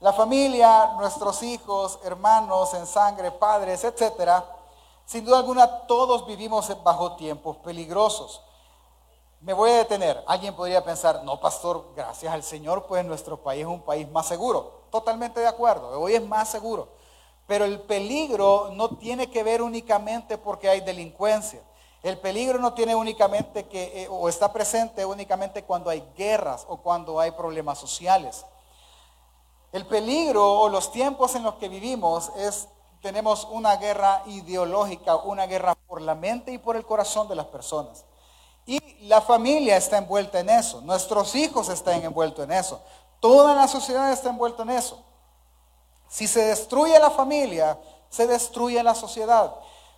La familia, nuestros hijos, hermanos en sangre, padres, etcétera, sin duda alguna todos vivimos bajo tiempos peligrosos. Me voy a detener. Alguien podría pensar, no, pastor, gracias al Señor, pues nuestro país es un país más seguro. Totalmente de acuerdo, hoy es más seguro. Pero el peligro no tiene que ver únicamente porque hay delincuencia. El peligro no tiene únicamente que, eh, o está presente únicamente cuando hay guerras o cuando hay problemas sociales. El peligro o los tiempos en los que vivimos es, tenemos una guerra ideológica, una guerra por la mente y por el corazón de las personas. Y la familia está envuelta en eso, nuestros hijos están envueltos en eso, toda la sociedad está envuelta en eso. Si se destruye la familia, se destruye la sociedad.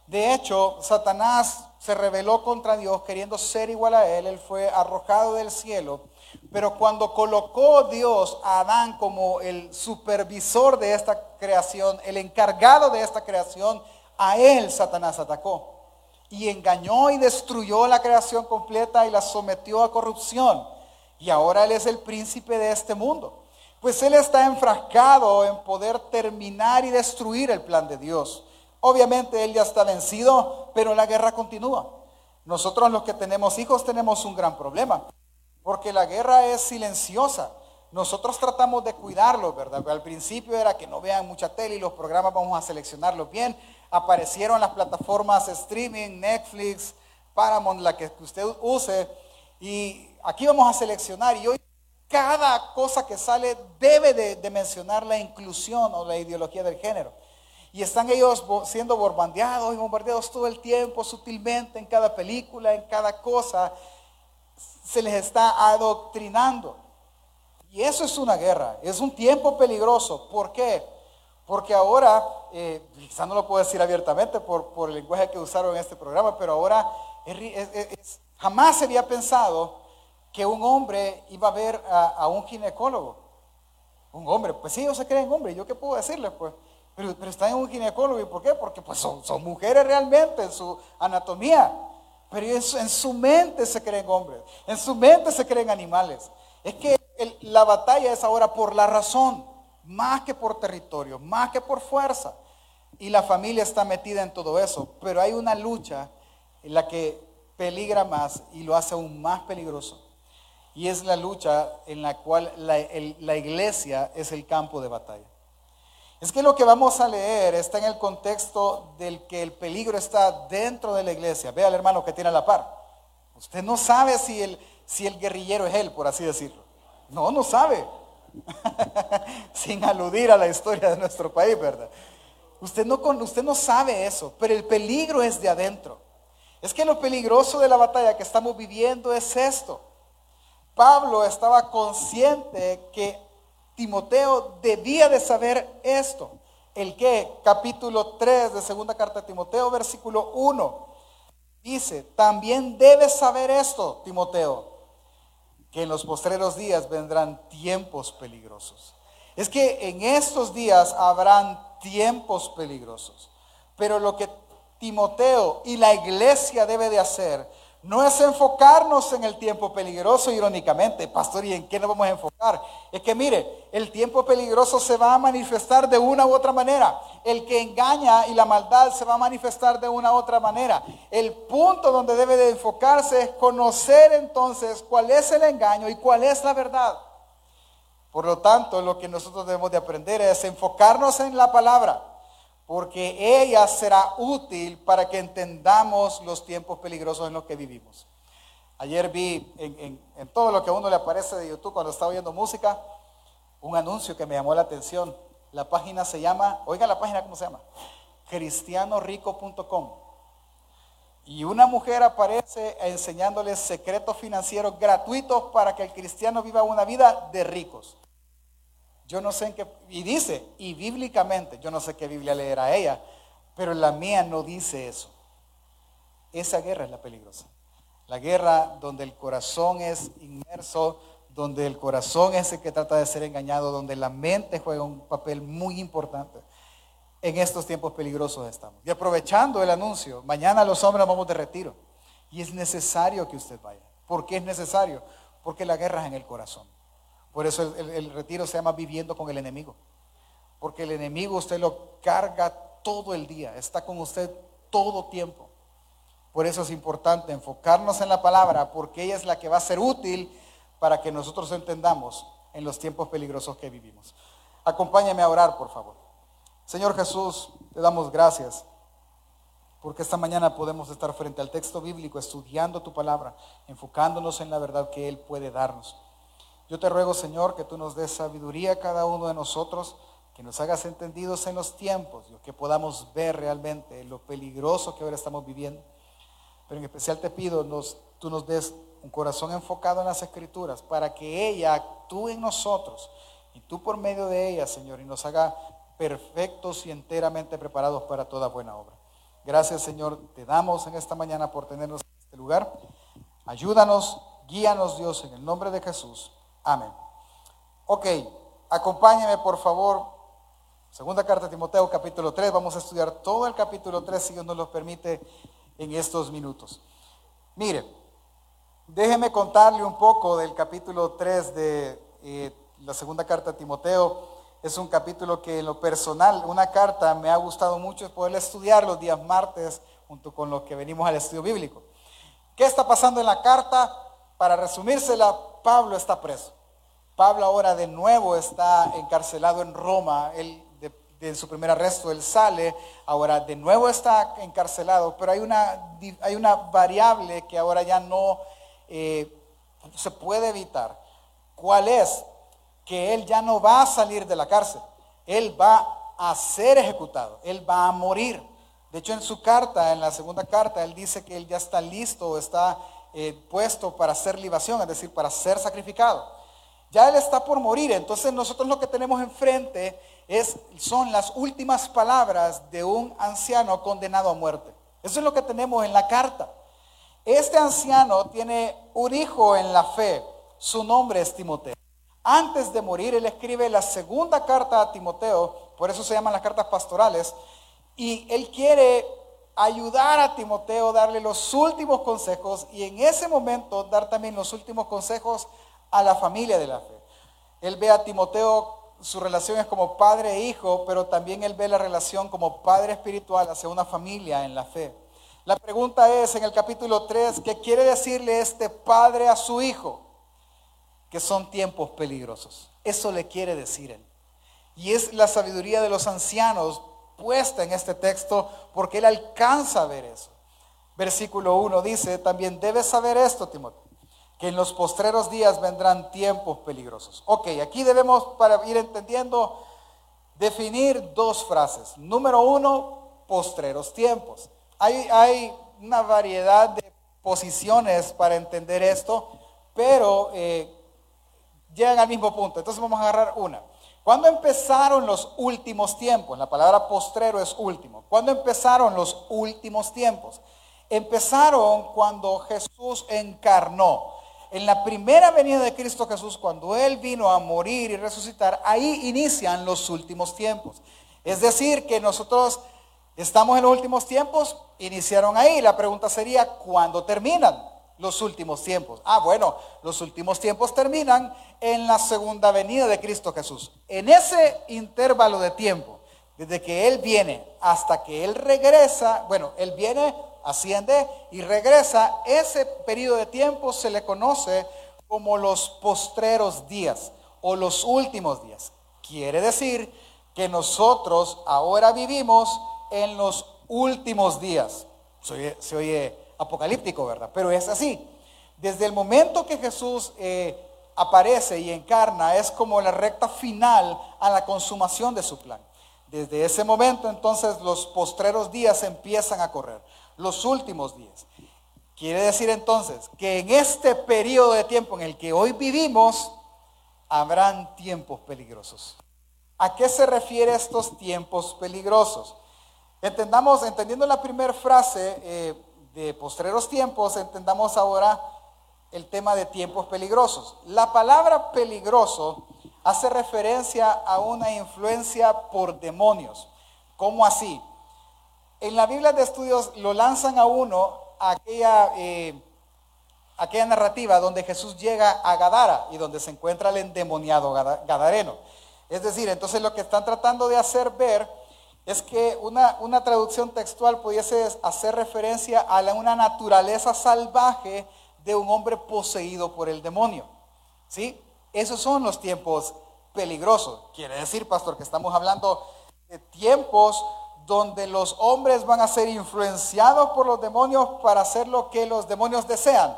De hecho, Satanás se rebeló contra Dios queriendo ser igual a él, él fue arrojado del cielo pero cuando colocó Dios a Adán como el supervisor de esta creación, el encargado de esta creación, a él Satanás atacó. Y engañó y destruyó la creación completa y la sometió a corrupción. Y ahora él es el príncipe de este mundo. Pues él está enfrascado en poder terminar y destruir el plan de Dios. Obviamente él ya está vencido, pero la guerra continúa. Nosotros los que tenemos hijos tenemos un gran problema porque la guerra es silenciosa. Nosotros tratamos de cuidarlo, ¿verdad? Al principio era que no vean mucha tele y los programas vamos a seleccionarlos bien. Aparecieron las plataformas streaming, Netflix, Paramount, la que usted use. Y aquí vamos a seleccionar. Y hoy cada cosa que sale debe de, mencionar la inclusión o la ideología del género. Y están ellos siendo bombardeados y bombardeados todo el tiempo, sutilmente, en cada película, en cada cosa se les está adoctrinando. Y eso es una guerra, es un tiempo peligroso. ¿Por qué? Porque ahora, eh, quizá no lo puedo decir abiertamente por, el lenguaje que usaron en este programa, pero ahora jamás se había pensado que un hombre iba a ver a, un ginecólogo. Un hombre, pues sí, ellos se creen hombres, ¿yo qué puedo decirles? Pues? Pero, pero están en un ginecólogo, ¿y por qué? Porque pues son, son mujeres realmente en su anatomía. Pero en su mente se creen hombres, en su mente se creen animales. Es que la batalla es ahora por la razón, más que por territorio, más que por fuerza. Y la familia está metida en todo eso. Pero hay una lucha en la que peligra más y lo hace aún más peligroso. Y es la lucha en la cual la iglesia es el campo de batalla. Es que lo que vamos a leer está en el contexto del que el peligro está dentro de la iglesia. Vea al hermano que tiene a la par. Usted no sabe si el, si el guerrillero es él, por así decirlo. No, no sabe. Sin aludir a la historia de nuestro país, ¿verdad? Usted no, usted no sabe eso, pero el peligro es de adentro. Es que lo peligroso de la batalla que estamos viviendo es esto. Pablo estaba consciente que Timoteo debía de saber esto. El que, capítulo 3 de segunda carta de Timoteo, versículo 1, dice, también debes saber esto, Timoteo, que en los postreros días vendrán tiempos peligrosos. Es que en estos días habrán tiempos peligrosos. Pero lo que Timoteo y la iglesia debe de hacer no es enfocarnos en el tiempo peligroso, irónicamente, pastor, ¿y en qué nos vamos a enfocar? Es que mire, el tiempo peligroso se va a manifestar de una u otra manera. El que engaña y la maldad se va a manifestar de una u otra manera. El punto donde debe de enfocarse es conocer entonces cuál es el engaño y cuál es la verdad. Por lo tanto, lo que nosotros debemos de aprender es enfocarnos en la palabra porque ella será útil para que entendamos los tiempos peligrosos en los que vivimos. Ayer vi en, todo lo que a uno le aparece de YouTube cuando está oyendo música, un anuncio que me llamó la atención. La página se llama, oiga la página cómo se llama, cristianorico.com. Y una mujer aparece enseñándoles secretos financieros gratuitos para que el cristiano viva una vida de ricos. Yo no sé en qué, y dice, y bíblicamente, yo no sé qué Biblia leerá ella, pero la mía no dice eso. Esa guerra es la peligrosa. La guerra donde el corazón es inmerso, donde el corazón es el que trata de ser engañado, donde la mente juega un papel muy importante. En estos tiempos peligrosos estamos. Y aprovechando el anuncio, mañana los hombres vamos de retiro. Y es necesario que usted vaya. ¿Por qué es necesario? Porque la guerra es en el corazón. Por eso el, retiro se llama viviendo con el enemigo. porque el enemigo usted lo carga todo el día, está con usted todo tiempo. Por eso es importante enfocarnos en la palabra, porque ella es la que va a ser útil para que nosotros entendamos en los tiempos peligrosos que vivimos. Acompáñame a orar, por favor. Señor Jesús, te damos gracias porque esta mañana podemos estar frente al texto bíblico estudiando tu palabra, enfocándonos en la verdad que Él puede darnos. Yo te ruego, Señor, que tú nos des sabiduría a cada uno de nosotros, que nos hagas entendidos en los tiempos, que podamos ver realmente lo peligroso que ahora estamos viviendo. Pero en especial te pido, nos, tú nos des un corazón enfocado en las escrituras para que ella actúe en nosotros y tú por medio de ella, Señor, y nos haga perfectos y enteramente preparados para toda buena obra. Gracias, Señor, te damos en esta mañana por tenernos en este lugar. Ayúdanos, guíanos, Dios, en el nombre de Jesús. Amén. Ok, acompáñeme, por favor. Segunda carta de Timoteo, capítulo 3. Vamos a estudiar todo el capítulo 3, si Dios nos lo permite, en estos minutos. Mire, déjeme contarle un poco del capítulo 3 de eh, la segunda carta de Timoteo es un capítulo que en lo personal, una carta, me ha gustado mucho poder estudiar los días martes junto con lo que venimos al estudio bíblico. ¿Qué está pasando en la carta? Para resumírsela, Pablo está preso. Pablo ahora de nuevo está encarcelado en Roma. Él, de, su primer arresto, él sale, ahora de nuevo está encarcelado, pero hay una, hay una variable que ahora ya no eh, se puede evitar. ¿Cuál es? que él ya no va a salir de la cárcel, él va a ser ejecutado, él va a morir. De hecho, en su carta, en la segunda carta, él dice que él ya está listo, está eh, puesto para hacer libación, es decir, para ser sacrificado. Ya él está por morir, entonces nosotros lo que tenemos enfrente es, son las últimas palabras de un anciano condenado a muerte. Eso es lo que tenemos en la carta. Este anciano tiene un hijo en la fe, su nombre es Timoteo. Antes de morir, él escribe la segunda carta a Timoteo, por eso se llaman las cartas pastorales, y él quiere ayudar a Timoteo, darle los últimos consejos y en ese momento dar también los últimos consejos a la familia de la fe. Él ve a Timoteo, su relación es como padre e hijo, pero también él ve la relación como padre espiritual hacia una familia en la fe. La pregunta es en el capítulo 3, ¿qué quiere decirle este padre a su hijo? que son tiempos peligrosos. Eso le quiere decir él. Y es la sabiduría de los ancianos puesta en este texto porque él alcanza a ver eso. Versículo 1 dice, también debes saber esto, Timoteo, que en los postreros días vendrán tiempos peligrosos. Ok, aquí debemos, para ir entendiendo, definir dos frases. Número uno, postreros tiempos. Hay, hay una variedad de posiciones para entender esto, pero eh, llegan al mismo punto. Entonces vamos a agarrar una. ¿Cuándo empezaron los últimos tiempos? La palabra postrero es último. ¿Cuándo empezaron los últimos tiempos? Empezaron cuando Jesús encarnó. En la primera venida de Cristo Jesús, cuando Él vino a morir y resucitar, ahí inician los últimos tiempos. Es decir, que nosotros estamos en los últimos tiempos, iniciaron ahí. La pregunta sería, ¿cuándo terminan? Los últimos tiempos. Ah, bueno, los últimos tiempos terminan en la segunda venida de Cristo Jesús. En ese intervalo de tiempo, desde que Él viene hasta que Él regresa, bueno, Él viene, asciende y regresa, ese periodo de tiempo se le conoce como los postreros días o los últimos días. Quiere decir que nosotros ahora vivimos en los últimos días. Se oye, se oye apocalíptico, ¿verdad? Pero es así. Desde el momento que Jesús eh, aparece y encarna, es como la recta final a la consumación de su plan. Desde ese momento entonces los postreros días empiezan a correr, los últimos días. Quiere decir entonces que en este periodo de tiempo en el que hoy vivimos, habrán tiempos peligrosos. ¿A qué se refiere estos tiempos peligrosos? Entendamos, entendiendo la primera frase, eh, de postreros tiempos, entendamos ahora el tema de tiempos peligrosos. La palabra peligroso hace referencia a una influencia por demonios. ¿Cómo así? En la Biblia de estudios lo lanzan a uno aquella, eh, aquella narrativa donde Jesús llega a Gadara y donde se encuentra el endemoniado gadareno. Es decir, entonces lo que están tratando de hacer ver es que una, una traducción textual pudiese hacer referencia a la, una naturaleza salvaje de un hombre poseído por el demonio. ¿Sí? Esos son los tiempos peligrosos. Quiere decir, pastor, que estamos hablando de tiempos donde los hombres van a ser influenciados por los demonios para hacer lo que los demonios desean.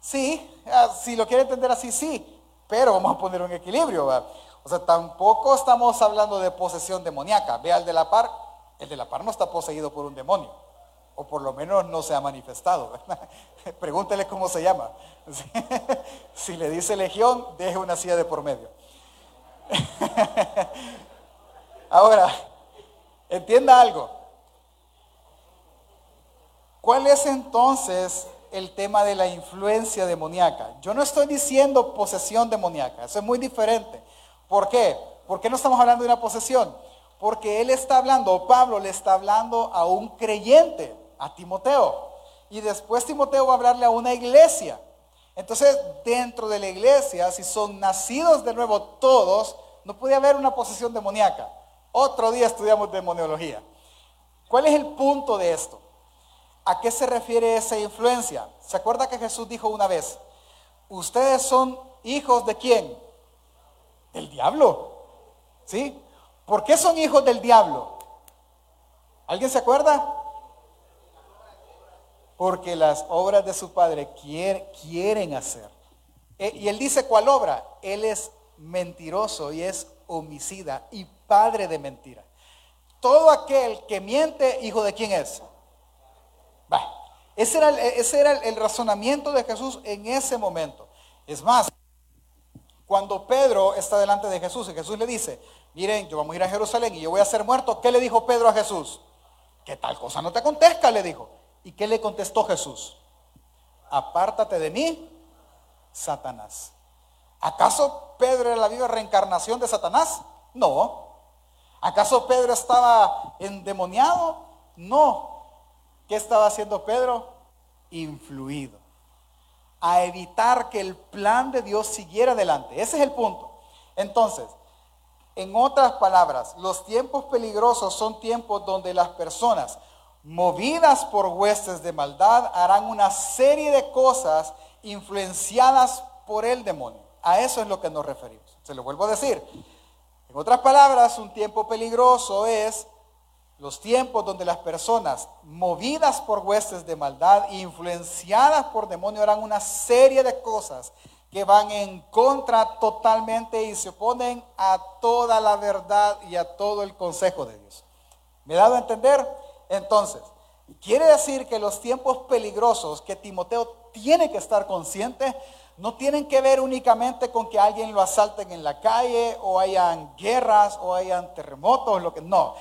Sí, ah, si lo quiere entender así, sí, pero vamos a poner un equilibrio. O sea, tampoco estamos hablando de posesión demoníaca. Vea el de la par, el de la par no está poseído por un demonio, o por lo menos no se ha manifestado. Pregúntele cómo se llama. si le dice legión, deje una silla de por medio. Ahora, entienda algo. ¿Cuál es entonces el tema de la influencia demoníaca? Yo no estoy diciendo posesión demoníaca, eso es muy diferente. ¿Por qué? ¿Por qué no estamos hablando de una posesión? Porque él está hablando, Pablo le está hablando a un creyente, a Timoteo. Y después Timoteo va a hablarle a una iglesia. Entonces, dentro de la iglesia, si son nacidos de nuevo todos, no puede haber una posesión demoníaca. Otro día estudiamos demoniología. ¿Cuál es el punto de esto? ¿A qué se refiere esa influencia? ¿Se acuerda que Jesús dijo una vez, ustedes son hijos de quién? Del diablo. ¿Sí? ¿Por qué son hijos del diablo? ¿Alguien se acuerda? Porque las obras de su padre quieren hacer. E, y él dice, ¿cuál obra? Él es mentiroso y es homicida y padre de mentira. Todo aquel que miente, hijo de quién es? era, ese era el razonamiento de Jesús en ese momento. Es más, cuando Pedro está delante de Jesús y Jesús le dice, miren, yo vamos a ir a Jerusalén y yo voy a ser muerto, ¿qué le dijo Pedro a Jesús? Que tal cosa no te acontezca, le dijo. ¿Y qué le contestó Jesús? Apártate de mí, Satanás. ¿Acaso Pedro era la viva reencarnación de Satanás? No. ¿Acaso Pedro estaba endemoniado? No. ¿Qué estaba haciendo Pedro? Influido a evitar que el plan de Dios siguiera adelante. Ese es el punto. Entonces, en otras palabras, los tiempos peligrosos son tiempos donde las personas movidas por huestes de maldad harán una serie de cosas influenciadas por el demonio. A eso es lo que nos referimos. Se lo vuelvo a decir. En otras palabras, un tiempo peligroso es los tiempos donde las personas movidas por huestes de maldad, influenciadas por demonios, harán una serie de cosas que van en contra totalmente y se oponen a toda la verdad y a todo el consejo de Dios. ¿Me he dado a entender? Entonces, quiere decir que los tiempos peligrosos que Timoteo tiene que estar consciente no tienen que ver únicamente con que alguien lo asalten en la calle o hayan guerras o hayan terremotos, lo que no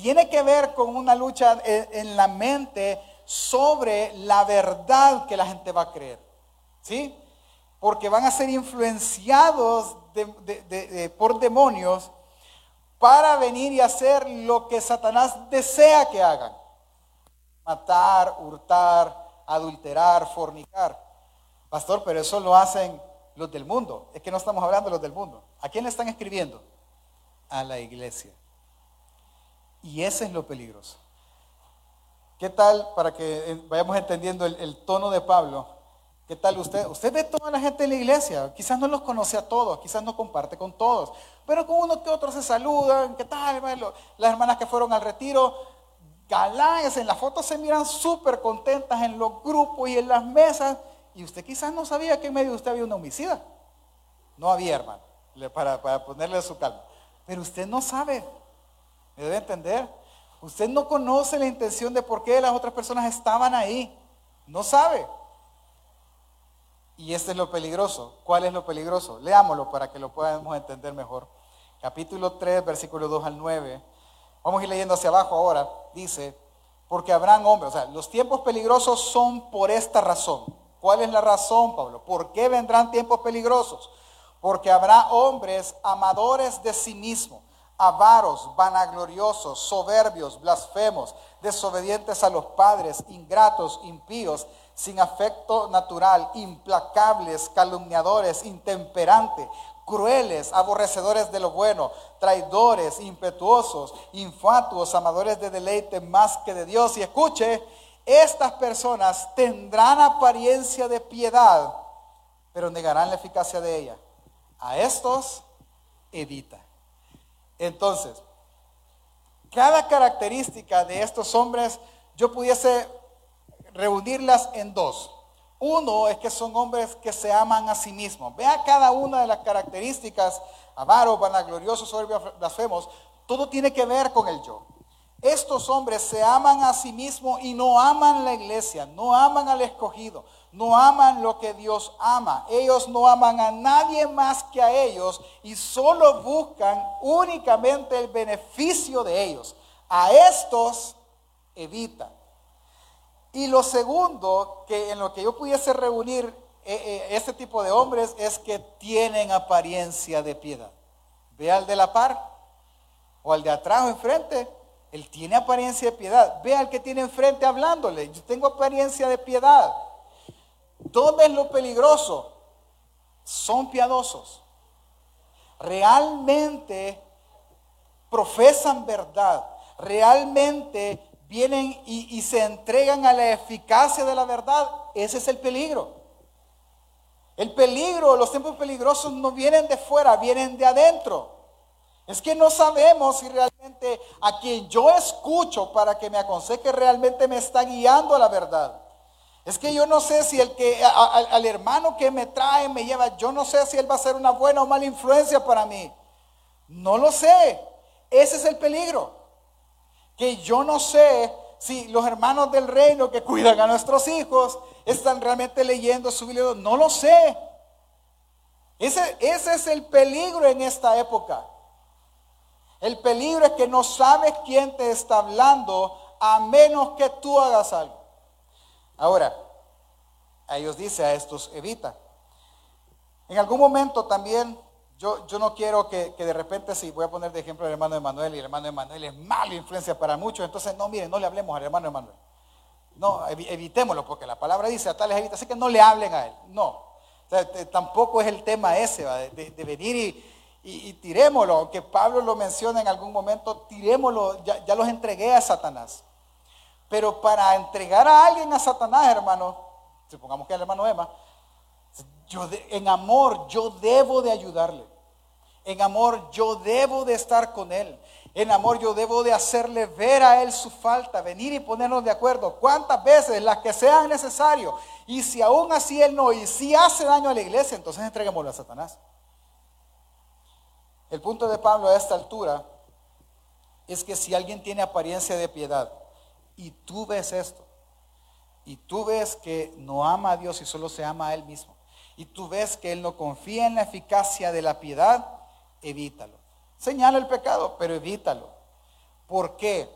tiene que ver con una lucha en, la mente sobre la verdad que la gente va a creer. ¿Sí? Porque van a ser influenciados por demonios para venir y hacer lo que Satanás desea que hagan. Matar, hurtar, adulterar, fornicar. Pastor, pero eso lo hacen los del mundo. Es que no estamos hablando de los del mundo. ¿A quién le están escribiendo? A la iglesia. Y ese es lo peligroso. ¿Qué tal, para que eh, vayamos entendiendo el, tono de Pablo? ¿Qué tal usted? Usted ve toda la gente en la iglesia, quizás no los conoce a todos, quizás no comparte con todos, pero con uno que otro se saludan, ¿qué tal? Las hermanas que fueron al retiro, galanes, en las fotos se miran súper contentas en los grupos y en las mesas, y usted quizás no sabía que en medio de usted había una homicida. No había, hermano, para, para ponerle su calma. Pero usted no sabe debe entender. Usted no conoce la intención de por qué las otras personas estaban ahí. No sabe. Y este es lo peligroso. ¿Cuál es lo peligroso? Leámoslo para que lo podamos entender mejor. Capítulo 3, versículo 2 al 9. Vamos a ir leyendo hacia abajo ahora. Dice, porque habrán hombres, o sea, los tiempos peligrosos son por esta razón. ¿Cuál es la razón, Pablo? ¿Por qué vendrán tiempos peligrosos? Porque habrá hombres amadores de sí mismos avaros, vanagloriosos, soberbios, blasfemos, desobedientes a los padres, ingratos, impíos, sin afecto natural, implacables, calumniadores, intemperantes, crueles, aborrecedores de lo bueno, traidores, impetuosos, infatuos, amadores de deleite más que de Dios. Y escuche, estas personas tendrán apariencia de piedad, pero negarán la eficacia de ella. A estos evita. Entonces, cada característica de estos hombres yo pudiese reunirlas en dos. Uno es que son hombres que se aman a sí mismos. Vea cada una de las características, avaro, vanaglorioso, soberbio, blasfemos, todo tiene que ver con el yo. Estos hombres se aman a sí mismos y no aman la iglesia, no aman al escogido, no aman lo que Dios ama. Ellos no aman a nadie más que a ellos y solo buscan únicamente el beneficio de ellos. A estos evita. Y lo segundo, que en lo que yo pudiese reunir eh, eh, este tipo de hombres es que tienen apariencia de piedad. Ve al de la par o al de atrás o enfrente, él tiene apariencia de piedad. Ve al que tiene enfrente hablándole, yo tengo apariencia de piedad. ¿Dónde es lo peligroso? Son piadosos. Realmente profesan verdad. Realmente vienen y, se entregan a la eficacia de la verdad, ese es el peligro. El peligro, los tiempos peligrosos no vienen de fuera, vienen de adentro. Es que no sabemos si realmente a quien yo escucho para que me aconseje realmente me está guiando a la verdad. Es que yo no sé si el que al hermano que me trae me lleva, yo no sé si él va a ser una buena o mala influencia para mí. No lo sé. Ese es el peligro que yo no sé si los hermanos del reino que cuidan a nuestros hijos están realmente leyendo su Biblia. No lo sé. Ese, ese es el peligro en esta época. El peligro es que no sabes quién te está hablando a menos que tú hagas algo. Ahora, a ellos dice, a estos evita. En algún momento también yo, no quiero que, de repente, si voy a poner de ejemplo al hermano Emanuel, y el hermano Emanuel es mala influencia para muchos, entonces no, miren, no le hablemos al hermano Emanuel. No, evitémoslo, porque la palabra dice a tales evita, así que no le hablen a él. No, tampoco es el tema ese, de, venir y, y, tirémoslo, aunque Pablo lo menciona en algún momento, tirémoslo, ya, ya los entregué a Satanás. Pero para entregar a alguien a Satanás, hermano, supongamos que el hermano Emma, yo en amor yo debo de ayudarle. En amor yo debo de estar con él. En amor yo debo de hacerle ver a él su falta, venir y ponernos de acuerdo. ¿Cuántas veces? Las que sean necesarias. Y si aún así él no, y si hace daño a la iglesia, entonces entreguémoslo a Satanás. El punto de Pablo a esta altura es que si alguien tiene apariencia de piedad y tú ves esto, y tú ves que no ama a Dios y solo se ama a él mismo, y tú ves que él no confía en la eficacia de la piedad, evítalo. Señala el pecado, pero evítalo. ¿Por qué?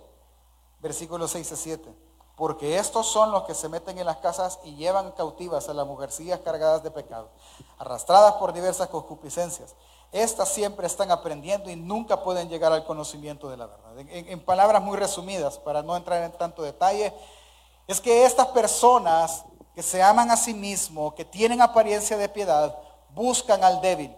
Versículos 6 a 7. Porque estos son los que se meten en las casas y llevan cautivas a las mujercillas cargadas de pecado, arrastradas por diversas concupiscencias. Estas siempre están aprendiendo y nunca pueden llegar al conocimiento de la verdad. En, palabras muy resumidas, para no entrar en tanto detalle, es que estas personas que se aman a sí mismos, que tienen apariencia de piedad, buscan al débil.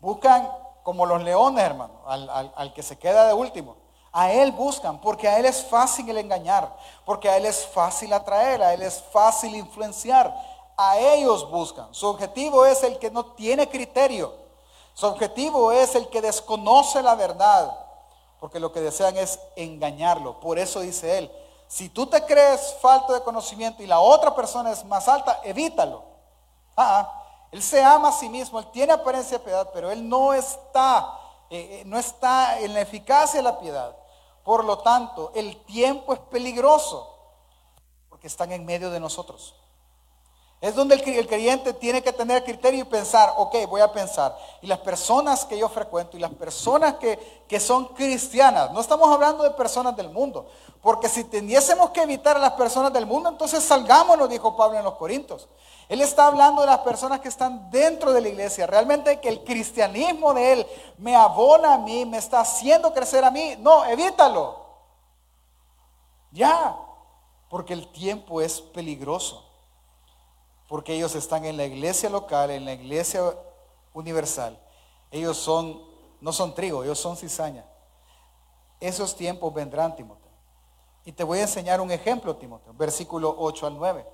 Buscan como los leones, hermano, al, que se queda de último. A él buscan, porque a él es fácil el engañar, porque a él es fácil atraer, a él es fácil influenciar. A ellos buscan. Su objetivo es el que no tiene criterio. Su objetivo es el que desconoce la verdad, porque lo que desean es engañarlo. Por eso dice él, si tú te crees falto de conocimiento y la otra persona es más alta, evítalo. Ah, ah, él se ama a sí mismo, él tiene apariencia de piedad, pero él no está, eh, eh, no está en la eficacia de la piedad. Por lo tanto, el tiempo es peligroso porque están en medio de nosotros. Es donde el, creyente tiene que tener criterio y pensar, ok, voy a pensar. Y las personas que yo frecuento y las personas que, que son cristianas, no estamos hablando de personas del mundo, porque si tendiésemos que evitar a las personas del mundo, entonces salgámonos, dijo Pablo en los Corintios. Él está hablando de las personas que están dentro de la iglesia. Realmente que el cristianismo de él me abona a mí, me está haciendo crecer a mí. No, evítalo. Ya, porque el tiempo es peligroso porque ellos están en la iglesia local, en la iglesia universal. Ellos son, no son trigo, ellos son cizaña. Esos tiempos vendrán, Timoteo. Y te voy a enseñar un ejemplo, Timoteo, versículo 8 al 9.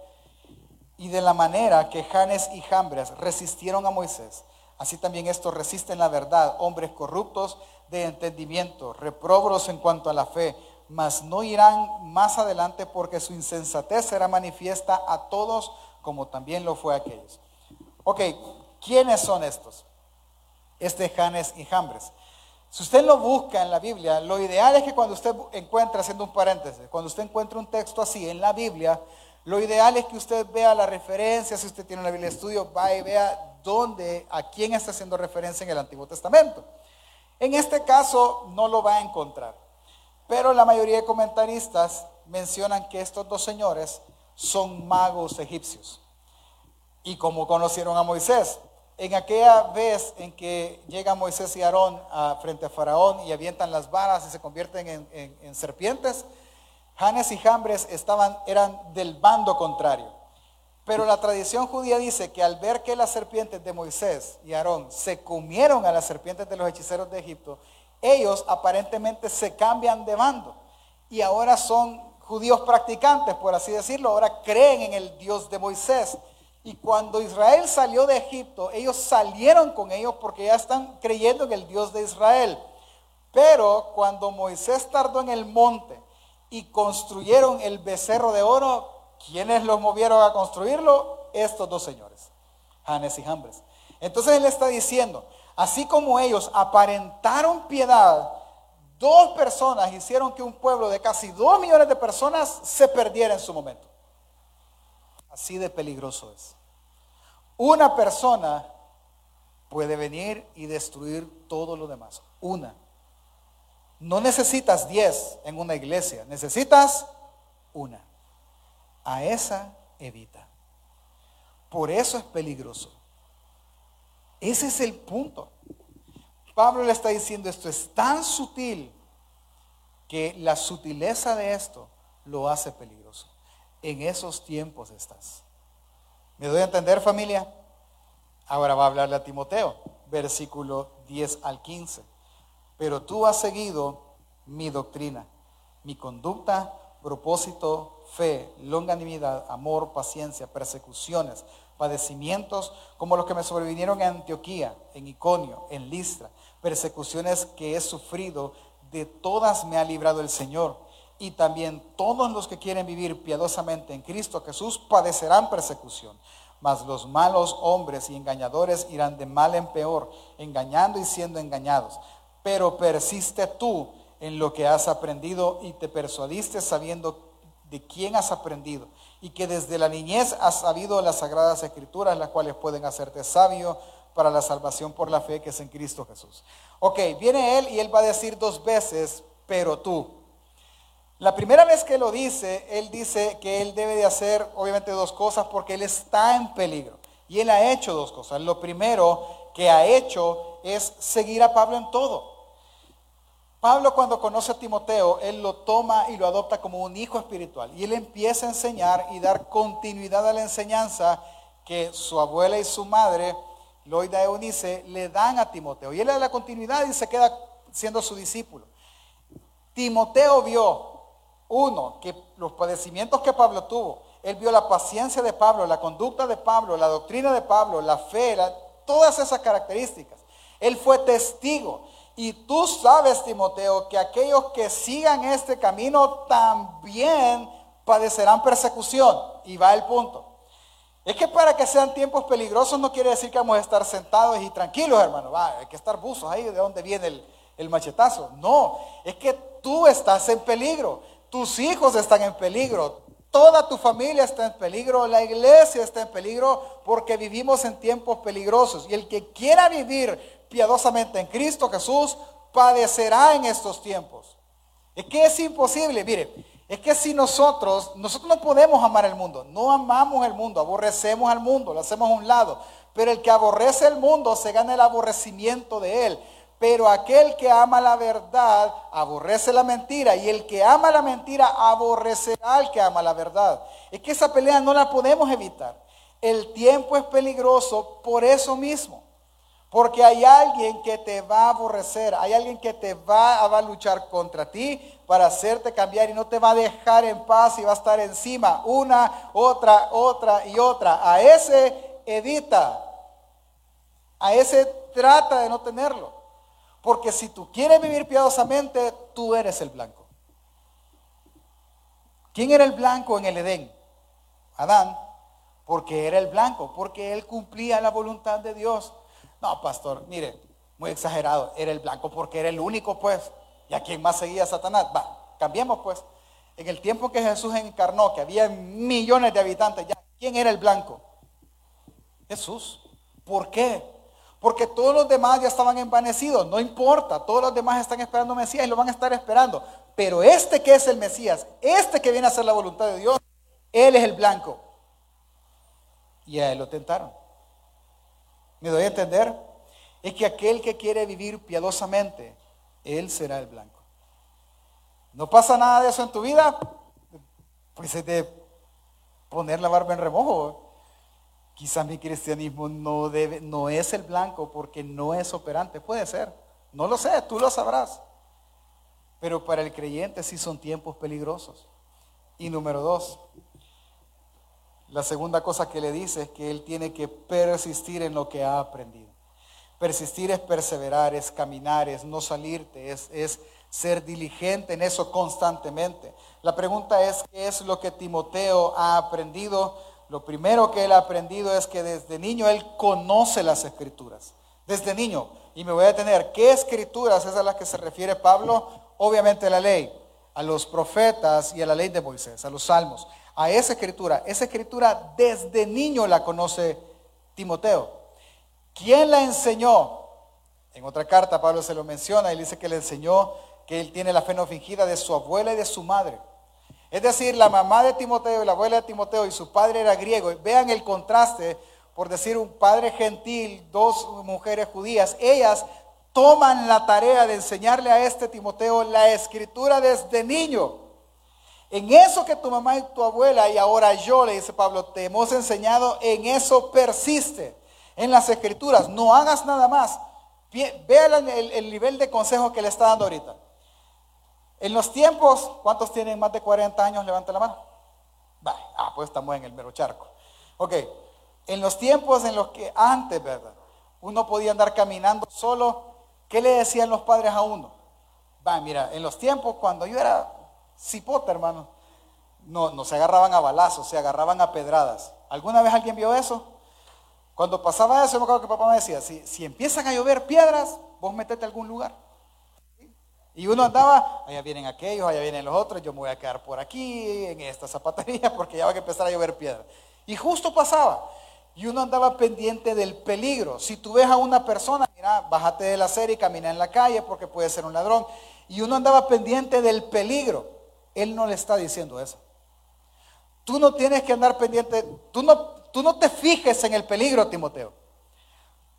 Y de la manera que Janes y Jambres resistieron a Moisés, así también estos resisten la verdad, hombres corruptos de entendimiento, reprobros en cuanto a la fe, mas no irán más adelante porque su insensatez será manifiesta a todos como también lo fue aquellos. Ok, ¿quiénes son estos? Este Janes y Jambres. Si usted lo busca en la Biblia, lo ideal es que cuando usted encuentra, haciendo un paréntesis, cuando usted encuentra un texto así en la Biblia, lo ideal es que usted vea la referencia, si usted tiene una Biblia de estudio, va y vea dónde, a quién está haciendo referencia en el Antiguo Testamento. En este caso no lo va a encontrar, pero la mayoría de comentaristas mencionan que estos dos señores son magos egipcios. Y como conocieron a Moisés, en aquella vez en que llega Moisés y Aarón a, frente a Faraón y avientan las varas y se convierten en, serpientes, Janes y Jambres estaban, eran del bando contrario. Pero la tradición judía dice que al ver que las serpientes de Moisés y Aarón se comieron a las serpientes de los hechiceros de Egipto, ellos aparentemente se cambian de bando y ahora son judíos practicantes, por así decirlo, ahora creen en el Dios de Moisés. Y cuando Israel salió de Egipto, ellos salieron con ellos porque ya están creyendo en el Dios de Israel. Pero cuando Moisés tardó en el monte y construyeron el becerro de oro, ¿quiénes los movieron a construirlo? Estos dos señores, Janes y Jambres. Entonces él está diciendo, así como ellos aparentaron piedad, dos personas hicieron que un pueblo de casi dos millones de personas se perdiera en su momento. Así de peligroso es. Una persona puede venir y destruir todo lo demás. Una. No necesitas diez en una iglesia, necesitas una. A esa evita. Por eso es peligroso. Ese es el punto. Pablo le está diciendo esto es tan sutil que la sutileza de esto lo hace peligroso. En esos tiempos estás. ¿Me doy a entender familia? Ahora va a hablarle a Timoteo, versículo 10 al 15. Pero tú has seguido mi doctrina, mi conducta, propósito, fe, longanimidad, amor, paciencia, persecuciones, padecimientos como los que me sobrevinieron en Antioquía, en Iconio, en Listra, persecuciones que he sufrido, de todas me ha librado el Señor. Y también todos los que quieren vivir piadosamente en Cristo Jesús padecerán persecución. Mas los malos hombres y engañadores irán de mal en peor, engañando y siendo engañados. Pero persiste tú en lo que has aprendido y te persuadiste sabiendo de quién has aprendido y que desde la niñez has sabido las sagradas escrituras, las cuales pueden hacerte sabio para la salvación por la fe que es en Cristo Jesús. Ok, viene él y él va a decir dos veces, pero tú. La primera vez que lo dice, él dice que él debe de hacer obviamente dos cosas porque él está en peligro. Y él ha hecho dos cosas. Lo primero que ha hecho es seguir a Pablo en todo. Pablo cuando conoce a Timoteo, él lo toma y lo adopta como un hijo espiritual. Y él empieza a enseñar y dar continuidad a la enseñanza que su abuela y su madre, Loida Eunice, le dan a Timoteo. Y él da la continuidad y se queda siendo su discípulo. Timoteo vio, uno, que los padecimientos que Pablo tuvo, él vio la paciencia de Pablo, la conducta de Pablo, la doctrina de Pablo, la fe, todas esas características. Él fue testigo. Y tú sabes, Timoteo, que aquellos que sigan este camino también padecerán persecución. Y va el punto. Es que para que sean tiempos peligrosos no quiere decir que vamos a estar sentados y tranquilos, hermano. Va, hay que estar buzos ahí de dónde viene el, el machetazo. No, es que tú estás en peligro. Tus hijos están en peligro. Toda tu familia está en peligro, la iglesia está en peligro porque vivimos en tiempos peligrosos. Y el que quiera vivir piadosamente en Cristo Jesús, padecerá en estos tiempos. Es que es imposible, mire, es que si nosotros, nosotros no podemos amar el mundo, no amamos el mundo, aborrecemos al mundo, lo hacemos a un lado, pero el que aborrece el mundo se gana el aborrecimiento de él. Pero aquel que ama la verdad aborrece la mentira y el que ama la mentira aborrecerá al que ama la verdad. Es que esa pelea no la podemos evitar. El tiempo es peligroso por eso mismo. Porque hay alguien que te va a aborrecer, hay alguien que te va a, luchar contra ti para hacerte cambiar y no te va a dejar en paz y va a estar encima una, otra, otra y otra. A ese evita, a ese trata de no tenerlo. Porque si tú quieres vivir piadosamente, tú eres el blanco. ¿Quién era el blanco en el Edén? Adán. Porque era el blanco, porque él cumplía la voluntad de Dios. No, pastor, mire, muy exagerado, era el blanco porque era el único, pues. ¿Y a quién más seguía Satanás? Va, cambiemos, pues. En el tiempo que Jesús encarnó, que había millones de habitantes ya, ¿quién era el blanco? Jesús. ¿Por qué? Porque todos los demás ya estaban envanecidos, no importa, todos los demás están esperando Mesías y lo van a estar esperando. Pero este que es el Mesías, este que viene a hacer la voluntad de Dios, él es el blanco. Y a él lo tentaron. ¿Me doy a entender? Es que aquel que quiere vivir piadosamente, él será el blanco. ¿No pasa nada de eso en tu vida? Pues es de poner la barba en remojo. Quizá mi cristianismo no, debe, no es el blanco porque no es operante. Puede ser. No lo sé, tú lo sabrás. Pero para el creyente sí son tiempos peligrosos. Y número dos, la segunda cosa que le dice es que él tiene que persistir en lo que ha aprendido. Persistir es perseverar, es caminar, es no salirte, es, es ser diligente en eso constantemente. La pregunta es, ¿qué es lo que Timoteo ha aprendido? Lo primero que él ha aprendido es que desde niño él conoce las escrituras. Desde niño. Y me voy a detener. ¿Qué escrituras es a las que se refiere Pablo? Obviamente la ley, a los profetas y a la ley de Moisés, a los salmos. A esa escritura. Esa escritura desde niño la conoce Timoteo. ¿Quién la enseñó? En otra carta Pablo se lo menciona y dice que le enseñó que él tiene la fe no fingida de su abuela y de su madre. Es decir, la mamá de Timoteo y la abuela de Timoteo y su padre era griego. Vean el contraste, por decir un padre gentil, dos mujeres judías. Ellas toman la tarea de enseñarle a este Timoteo la escritura desde niño. En eso que tu mamá y tu abuela y ahora yo, le dice Pablo, te hemos enseñado, en eso persiste, en las escrituras. No hagas nada más. Vean el, el nivel de consejo que le está dando ahorita. En los tiempos, ¿cuántos tienen más de 40 años? Levanta la mano. ah, pues estamos en el mero charco. Ok, en los tiempos en los que antes, ¿verdad? Uno podía andar caminando solo, ¿qué le decían los padres a uno? Va, mira, en los tiempos cuando yo era cipota, hermano, no, no se agarraban a balazos, se agarraban a pedradas. ¿Alguna vez alguien vio eso? Cuando pasaba eso, me acuerdo que papá me decía, si, si empiezan a llover piedras, vos metete a algún lugar. Y uno andaba, allá vienen aquellos, allá vienen los otros, yo me voy a quedar por aquí, en esta zapatería, porque ya va a empezar a llover piedra. Y justo pasaba. Y uno andaba pendiente del peligro. Si tú ves a una persona, mira, bájate de la serie y camina en la calle porque puede ser un ladrón. Y uno andaba pendiente del peligro. Él no le está diciendo eso. Tú no tienes que andar pendiente, tú no, tú no te fijes en el peligro, Timoteo.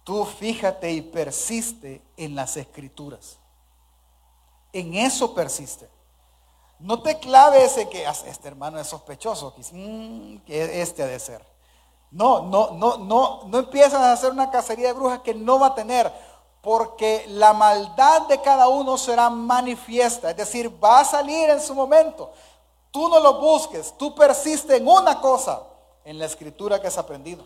Tú fíjate y persiste en las escrituras. En eso persiste. No te claves en que este hermano es sospechoso, mm, que este ha de ser. No, no, no, no, no empiezas a hacer una cacería de brujas que no va a tener, porque la maldad de cada uno será manifiesta, es decir, va a salir en su momento. Tú no lo busques, tú persiste en una cosa, en la escritura que has aprendido.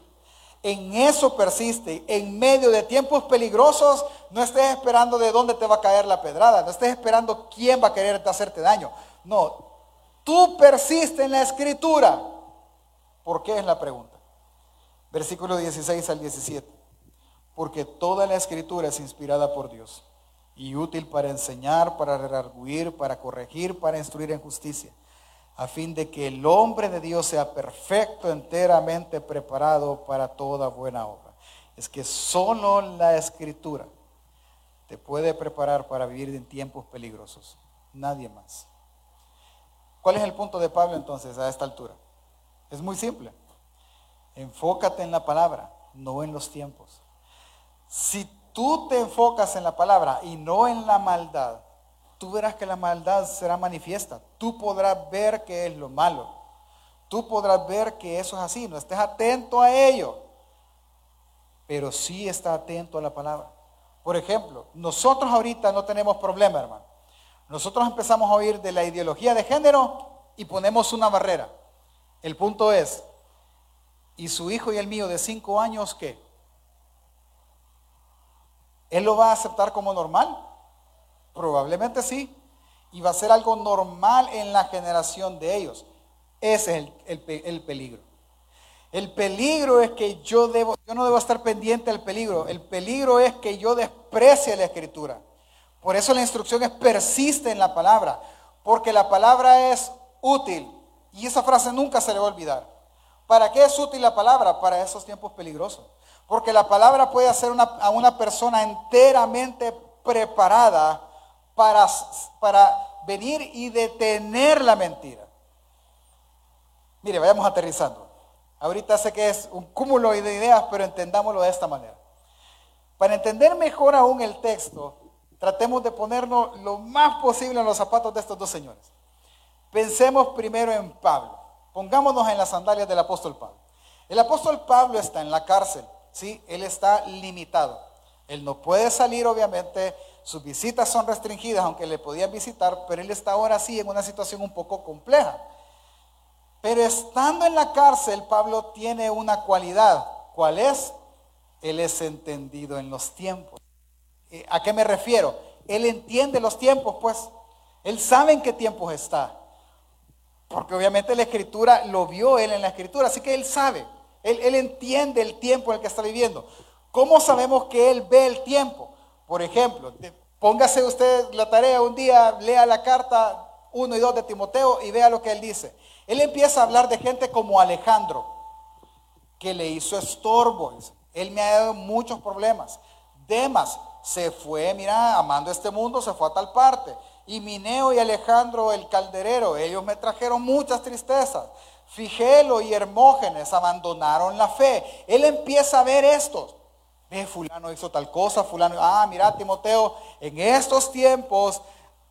En eso persiste. En medio de tiempos peligrosos, no estés esperando de dónde te va a caer la pedrada. No estés esperando quién va a querer hacerte daño. No, tú persiste en la escritura. ¿Por qué es la pregunta? Versículo 16 al 17. Porque toda la escritura es inspirada por Dios y útil para enseñar, para redarguir, para corregir, para instruir en justicia a fin de que el hombre de Dios sea perfecto, enteramente preparado para toda buena obra. Es que solo la escritura te puede preparar para vivir en tiempos peligrosos, nadie más. ¿Cuál es el punto de Pablo entonces a esta altura? Es muy simple. Enfócate en la palabra, no en los tiempos. Si tú te enfocas en la palabra y no en la maldad, tú verás que la maldad será manifiesta. Tú podrás ver que es lo malo. Tú podrás ver que eso es así. No estés atento a ello. pero sí está atento a la palabra. Por ejemplo, nosotros ahorita no tenemos problema, hermano. Nosotros empezamos a oír de la ideología de género y ponemos una barrera. El punto es, ¿y su hijo y el mío de cinco años qué? ¿Él lo va a aceptar como normal? Probablemente sí. Y va a ser algo normal en la generación de ellos. Ese es el, peligro. El peligro es que yo, debo, yo no debo estar pendiente del peligro. El peligro es que yo desprecie la escritura. Por eso la instrucción es persiste en la palabra. Porque la palabra es útil. Y esa frase nunca se le va a olvidar. ¿Para qué es útil la palabra? Para esos tiempos peligrosos. Porque la palabra puede hacer a una persona enteramente preparada para, para venir y detener la mentira. Mire, vayamos aterrizando. Ahorita sé que es un cúmulo de ideas, pero entendámoslo de esta manera. Para entender mejor aún el texto, tratemos de ponernos lo más posible en los zapatos de estos dos señores. Pensemos primero en Pablo. Pongámonos en las sandalias del apóstol Pablo. El apóstol Pablo está en la cárcel. ¿Sí? Él está limitado. Él no puede salir, obviamente, sus visitas son restringidas, aunque le podían visitar, pero él está ahora sí en una situación un poco compleja. Pero estando en la cárcel, Pablo tiene una cualidad. ¿Cuál es? Él es entendido en los tiempos. Eh, ¿A qué me refiero? Él entiende los tiempos, pues. Él sabe en qué tiempos está. Porque obviamente la escritura lo vio él en la escritura, así que él sabe. Él, entiende el tiempo en el que está viviendo. ¿Cómo sabemos que Él ve el tiempo? Por ejemplo, póngase usted la tarea un día, lea la carta 1 y 2 de Timoteo y vea lo que Él dice. Él empieza a hablar de gente como Alejandro, que le hizo estorbo. Él me ha dado muchos problemas. Demas se fue, mira, amando este mundo, se fue a tal parte. Y Mineo y Alejandro el calderero, ellos me trajeron muchas tristezas. Figelo y Hermógenes abandonaron la fe. Él empieza a ver esto. Ve, fulano hizo tal cosa, fulano. Ah, mira, Timoteo, en estos tiempos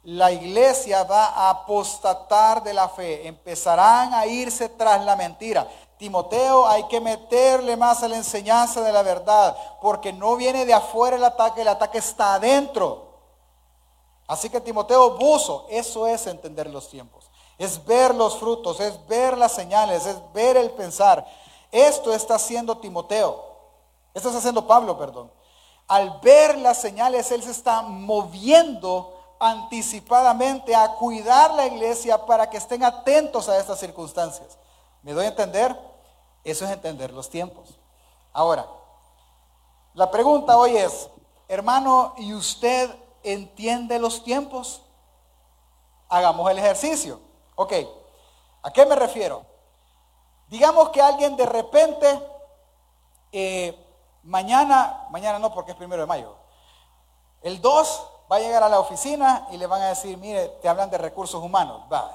la iglesia va a apostatar de la fe. Empezarán a irse tras la mentira. Timoteo, hay que meterle más a la enseñanza de la verdad, porque no viene de afuera el ataque, el ataque está adentro. Así que Timoteo, buzo, eso es entender los tiempos es ver los frutos, es ver las señales, es ver el pensar. Esto está haciendo Timoteo, esto está haciendo Pablo, perdón. Al ver las señales, él se está moviendo anticipadamente a cuidar la iglesia para que estén atentos a estas circunstancias. ¿Me doy a entender? Eso es entender los tiempos. Ahora, la pregunta hoy es, hermano, ¿y usted entiende los tiempos? Hagamos el ejercicio. Ok, ¿a qué me refiero? Digamos que alguien de repente, eh, mañana, mañana no porque es primero de mayo, el 2 va a llegar a la oficina y le van a decir, mire, te hablan de recursos humanos. Va,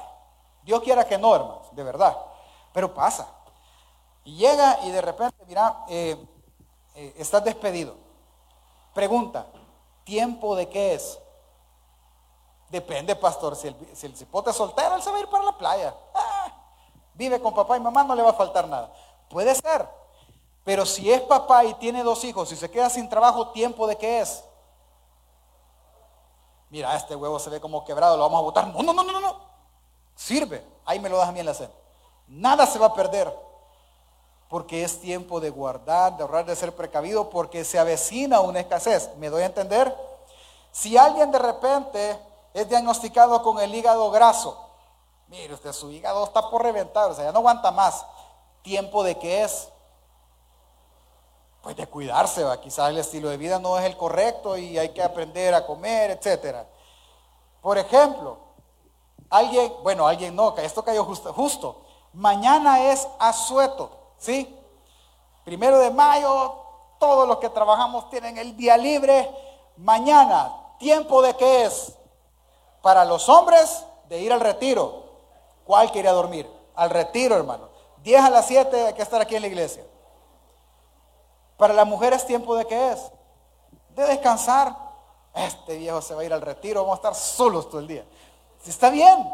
Dios quiera que no, hermano, de verdad. Pero pasa. Y llega y de repente, mira, eh, eh, estás despedido. Pregunta, ¿tiempo de qué es? Depende, pastor. Si el, si el cipote es soltero, él se va a ir para la playa. Ah, vive con papá y mamá, no le va a faltar nada. Puede ser. Pero si es papá y tiene dos hijos y se queda sin trabajo, ¿tiempo de qué es? Mira, este huevo se ve como quebrado, lo vamos a botar. No, no, no, no, no. Sirve. Ahí me lo das a mí en la cena. Nada se va a perder. Porque es tiempo de guardar, de ahorrar, de ser precavido, porque se avecina una escasez. ¿Me doy a entender? Si alguien de repente es diagnosticado con el hígado graso. Mire usted, su hígado está por reventar, o sea, ya no aguanta más. ¿Tiempo de qué es? Pues de cuidarse, ¿va? quizás el estilo de vida no es el correcto y hay que aprender a comer, etc. Por ejemplo, alguien, bueno, alguien no, esto cayó justo, justo. Mañana es asueto, ¿sí? Primero de mayo, todos los que trabajamos tienen el día libre. Mañana, ¿tiempo de qué es? Para los hombres, de ir al retiro. ¿Cuál quería dormir? Al retiro, hermano. 10 a las 7 hay que estar aquí en la iglesia. Para las mujeres, ¿tiempo de qué es? De descansar. Este viejo se va a ir al retiro, vamos a estar solos todo el día. Si está bien.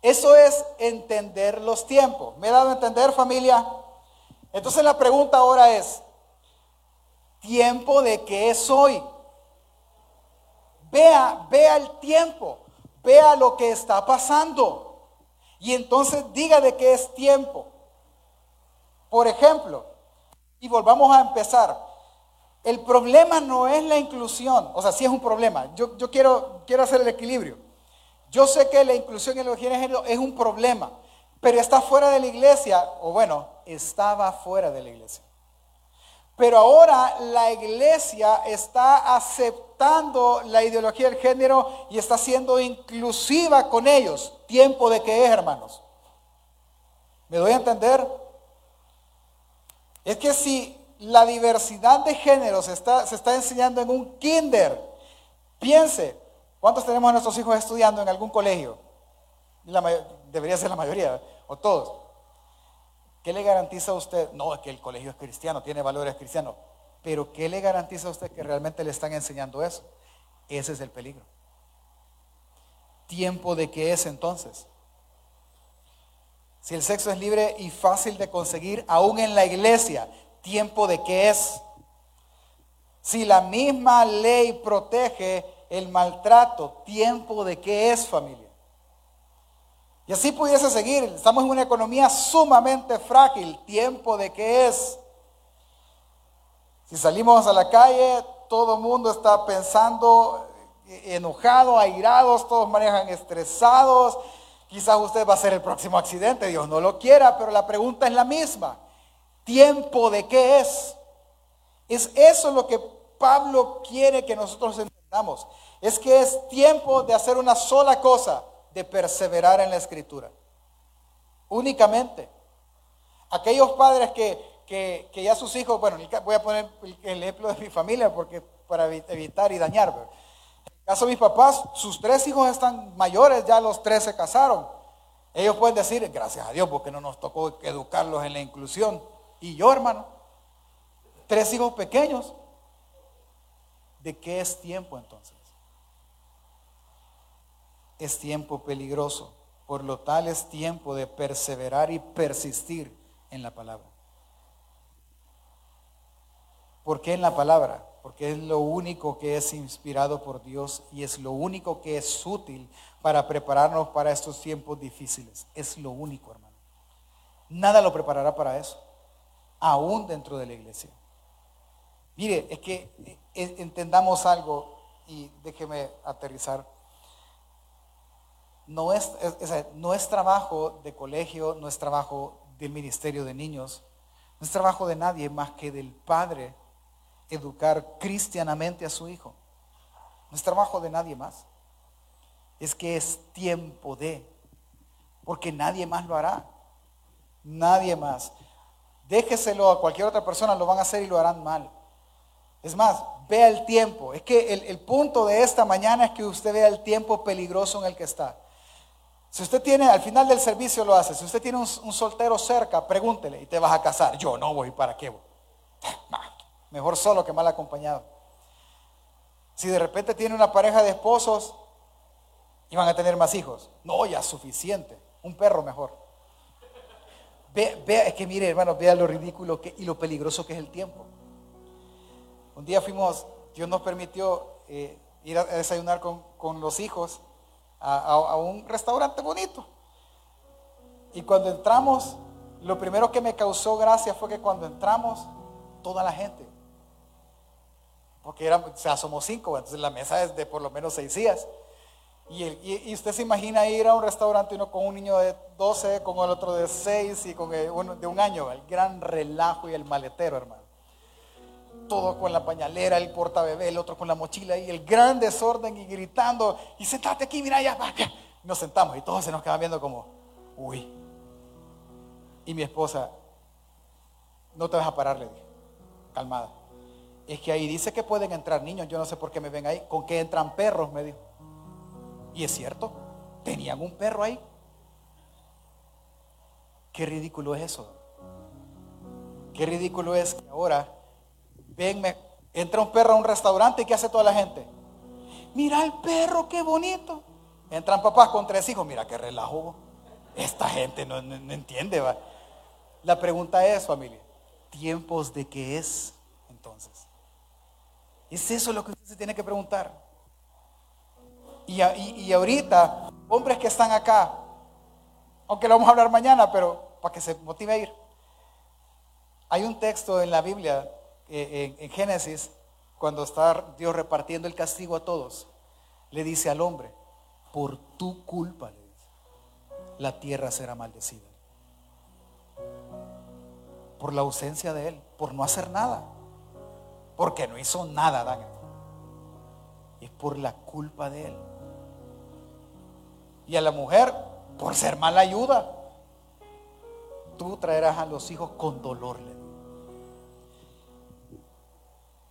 Eso es entender los tiempos. ¿Me he dado a entender, familia? Entonces la pregunta ahora es, tiempo de que es hoy. Vea, vea el tiempo, vea lo que está pasando. Y entonces diga de qué es tiempo. Por ejemplo, y volvamos a empezar. El problema no es la inclusión, o sea, sí es un problema. Yo, yo quiero, quiero hacer el equilibrio. Yo sé que la inclusión en los género es un problema, pero está fuera de la iglesia, o bueno, estaba fuera de la iglesia. Pero ahora la iglesia está aceptando la ideología del género y está siendo inclusiva con ellos. ¿Tiempo de qué es, hermanos? ¿Me doy a entender? Es que si la diversidad de géneros está, se está enseñando en un kinder, piense, ¿cuántos tenemos a nuestros hijos estudiando en algún colegio? debería ser la mayoría, o todos. ¿Qué le garantiza a usted? No, es que el colegio es cristiano, tiene valores cristianos. Pero ¿qué le garantiza a usted que realmente le están enseñando eso? Ese es el peligro. ¿Tiempo de qué es entonces? Si el sexo es libre y fácil de conseguir, aún en la iglesia, ¿tiempo de qué es? Si la misma ley protege el maltrato, ¿tiempo de qué es familia? Y así pudiese seguir. Estamos en una economía sumamente frágil. ¿Tiempo de qué es? Si salimos a la calle, todo el mundo está pensando eh, enojado, airados, todos manejan estresados. Quizás usted va a ser el próximo accidente, Dios no lo quiera, pero la pregunta es la misma. ¿Tiempo de qué es? Es eso lo que Pablo quiere que nosotros entendamos. Es que es tiempo de hacer una sola cosa de perseverar en la escritura. Únicamente. Aquellos padres que, ya sus hijos, bueno, voy a poner el ejemplo de mi familia porque para evitar y dañar. En el caso de mis papás, sus tres hijos están mayores, ya los tres se casaron. Ellos pueden decir, gracias a Dios, porque no nos tocó educarlos en la inclusión. Y yo, hermano, tres hijos pequeños. ¿De qué es tiempo entonces? es tiempo peligroso. Por lo tal es tiempo de perseverar y persistir en la palabra. ¿Por qué en la palabra? Porque es lo único que es inspirado por Dios y es lo único que es útil para prepararnos para estos tiempos difíciles. Es lo único, hermano. Nada lo preparará para eso, aún dentro de la iglesia. Mire, es que eh, entendamos algo y déjeme aterrizar no es, no es trabajo de colegio, no es trabajo del ministerio de niños, no es trabajo de nadie más que del padre educar cristianamente a su hijo. No es trabajo de nadie más. Es que es tiempo de, porque nadie más lo hará. Nadie más. Déjeselo a cualquier otra persona, lo van a hacer y lo harán mal. Es más, vea el tiempo. Es que el, el punto de esta mañana es que usted vea el tiempo peligroso en el que está. Si usted tiene, al final del servicio lo hace, si usted tiene un, soltero cerca, pregúntele y te vas a casar. Yo no voy, ¿para qué? Mejor solo que mal acompañado. Si de repente tiene una pareja de esposos y van a tener más hijos, no, ya suficiente. Un perro mejor. Vea, es que mire, hermano, vea lo ridículo y lo peligroso que es el tiempo. Un día fuimos, Dios nos permitió eh, ir a desayunar con, con los hijos a, un restaurante bonito. Y cuando entramos, lo primero que me causó gracia fue que cuando entramos, toda la gente, porque era, o sea, somos cinco, entonces la mesa es de por lo menos seis días. Y, usted se imagina ir a un restaurante uno con un niño de 12, con el otro de 6 y con uno de un año, el gran relajo y el maletero, hermano todo con la pañalera, el portabebé, el otro con la mochila y el gran desorden y gritando, y sentate aquí, mira ya, nos sentamos y todos se nos quedan viendo como, uy. Y mi esposa, no te vas a parar, le dije, calmada. Es que ahí dice que pueden entrar niños, yo no sé por qué me ven ahí, con que entran perros, me dijo. Y es cierto, tenían un perro ahí. Qué ridículo es eso. Qué ridículo es que ahora Venme, entra un perro a un restaurante y ¿qué hace toda la gente? Mira el perro, qué bonito. Entran papás con tres hijos, mira qué relajo. Esta gente no, entiende. ¿va? La pregunta es, familia, ¿tiempos de qué es entonces? Es eso lo que usted se tiene que preguntar. Y, ahorita, hombres que están acá, aunque lo vamos a hablar mañana, pero para que se motive a ir. Hay un texto en la Biblia, eh, en, Génesis, cuando está Dios repartiendo el castigo a todos, le dice al hombre, por tu culpa, le dice, la tierra será maldecida. Por la ausencia de él, por no hacer nada, porque no hizo nada, Daniel. Es por la culpa de él. Y a la mujer, por ser mala ayuda. Tú traerás a los hijos con dolor.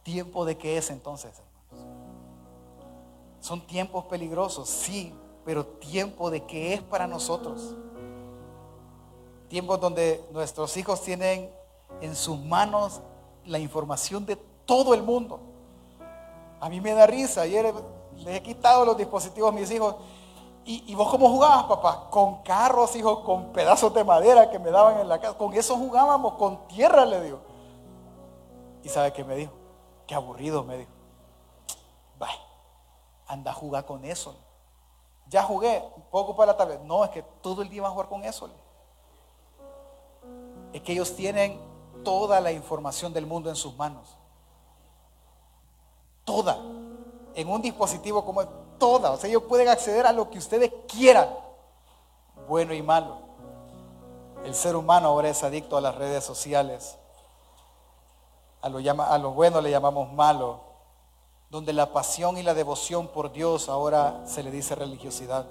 ¿Tiempo de qué es entonces, hermanos? Son tiempos peligrosos, sí, pero tiempo de qué es para nosotros. Tiempos donde nuestros hijos tienen en sus manos la información de todo el mundo. A mí me da risa. Ayer les he quitado los dispositivos a mis hijos ¿Y, vos cómo jugabas, papá? Con carros, hijo, con pedazos de madera que me daban en la casa. Con eso jugábamos, con tierra, le digo. ¿Y sabe qué me dijo? Qué aburrido, me dijo. Vaya, anda a jugar con eso. Ya jugué, ¿puedo ocupar la tablet? No, es que todo el día va a jugar con eso. Es que ellos tienen toda la información del mundo en sus manos. Toda. En un dispositivo como toda. O sea, ellos pueden acceder a lo que ustedes quieran, bueno y malo. El ser humano ahora es adicto a las redes sociales. A lo, llama, a lo bueno le llamamos malo. Donde la pasión y la devoción por Dios ahora se le dice religiosidad.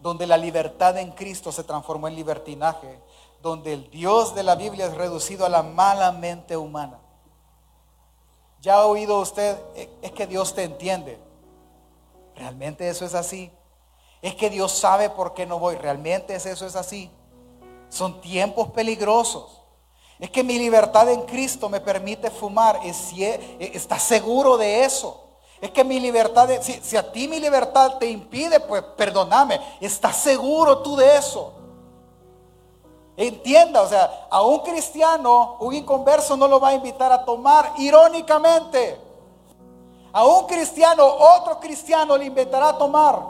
Donde la libertad en Cristo se transformó en libertinaje. Donde el Dios de la Biblia es reducido a la mala mente humana. Ya ha oído usted, es que Dios te entiende. ¿Realmente eso es así? Es que Dios sabe por qué no voy. ¿Realmente eso es así? Son tiempos peligrosos. Es que mi libertad en Cristo me permite fumar. E, ¿Estás seguro de eso? Es que mi libertad, si, si, a ti mi libertad te impide, pues perdóname. ¿Estás seguro tú de eso? Entienda, o sea, a un cristiano, un inconverso no lo va a invitar a tomar irónicamente. A un cristiano, otro cristiano le inventará a tomar.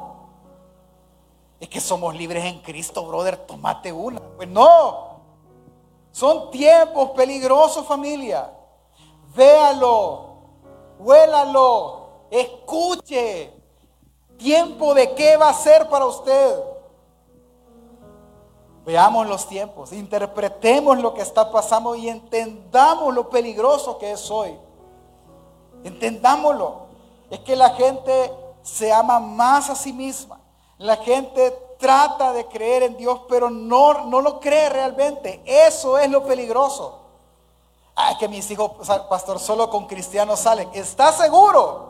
Es que somos libres en Cristo, brother, tomate una. Pues no. Son tiempos peligrosos, familia. Véalo, huélalo, escuche. Tiempo de qué va a ser para usted. Veamos los tiempos, interpretemos lo que está pasando y entendamos lo peligroso que es hoy. Entendámoslo. Es que la gente se ama más a sí misma. La gente trata de creer en Dios, pero no, no lo cree realmente. Eso es lo peligroso. Ay, que mis hijos, pastor, solo con cristianos salen. ¿Está seguro?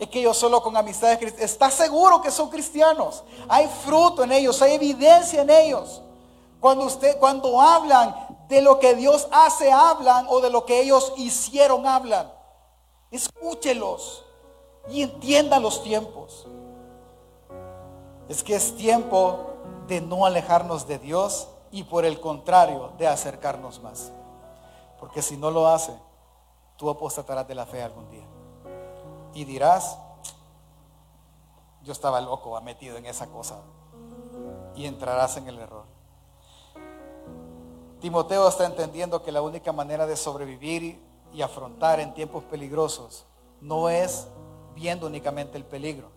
Es que yo solo con amistades cristianas. ¿Está seguro que son cristianos? Hay fruto en ellos, hay evidencia en ellos. Cuando usted, cuando hablan de lo que Dios hace, hablan, o de lo que ellos hicieron, hablan. Escúchelos y entiendan los tiempos. Es que es tiempo de no alejarnos de Dios y por el contrario, de acercarnos más. Porque si no lo hace, tú apostatarás de la fe algún día. Y dirás, yo estaba loco, metido en esa cosa. Y entrarás en el error. Timoteo está entendiendo que la única manera de sobrevivir y afrontar en tiempos peligrosos no es viendo únicamente el peligro,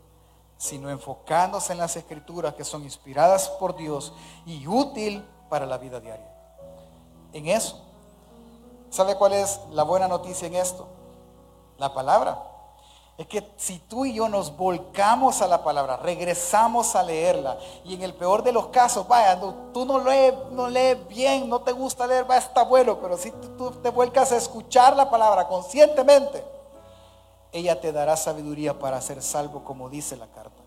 sino enfocándose en las escrituras que son inspiradas por Dios y útil para la vida diaria. En eso. ¿Sabe cuál es la buena noticia en esto? La palabra es que si tú y yo nos volcamos a la palabra, regresamos a leerla, y en el peor de los casos, vaya, tú no lees, no lees bien, no te gusta leer, va, está bueno, pero si tú, te vuelcas a escuchar la palabra conscientemente, ella te dará sabiduría para ser salvo, como dice la carta.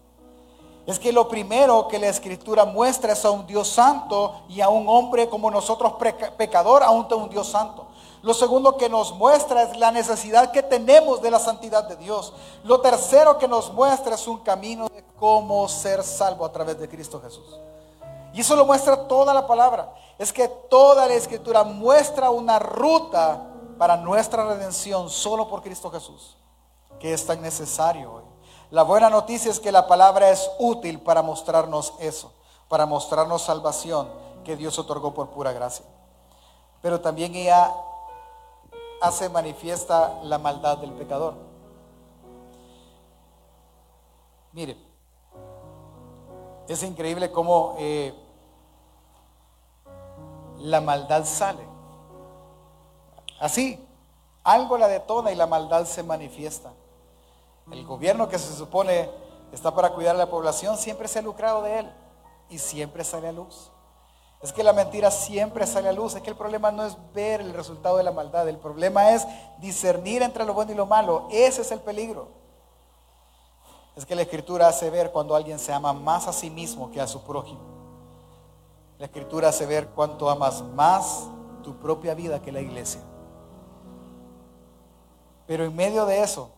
Es que lo primero que la escritura muestra es a un Dios santo y a un hombre como nosotros pecador, a un Dios santo. Lo segundo que nos muestra es la necesidad que tenemos de la santidad de Dios. Lo tercero que nos muestra es un camino de cómo ser salvo a través de Cristo Jesús. Y eso lo muestra toda la palabra. Es que toda la escritura muestra una ruta para nuestra redención solo por Cristo Jesús, que es tan necesario hoy. La buena noticia es que la palabra es útil para mostrarnos eso, para mostrarnos salvación que Dios otorgó por pura gracia. Pero también ella hace manifiesta la maldad del pecador. Mire, es increíble cómo eh, la maldad sale. Así, algo la detona y la maldad se manifiesta. El gobierno que se supone está para cuidar a la población siempre se ha lucrado de él y siempre sale a luz. Es que la mentira siempre sale a luz. Es que el problema no es ver el resultado de la maldad. El problema es discernir entre lo bueno y lo malo. Ese es el peligro. Es que la escritura hace ver cuando alguien se ama más a sí mismo que a su prójimo. La escritura hace ver cuánto amas más tu propia vida que la iglesia. Pero en medio de eso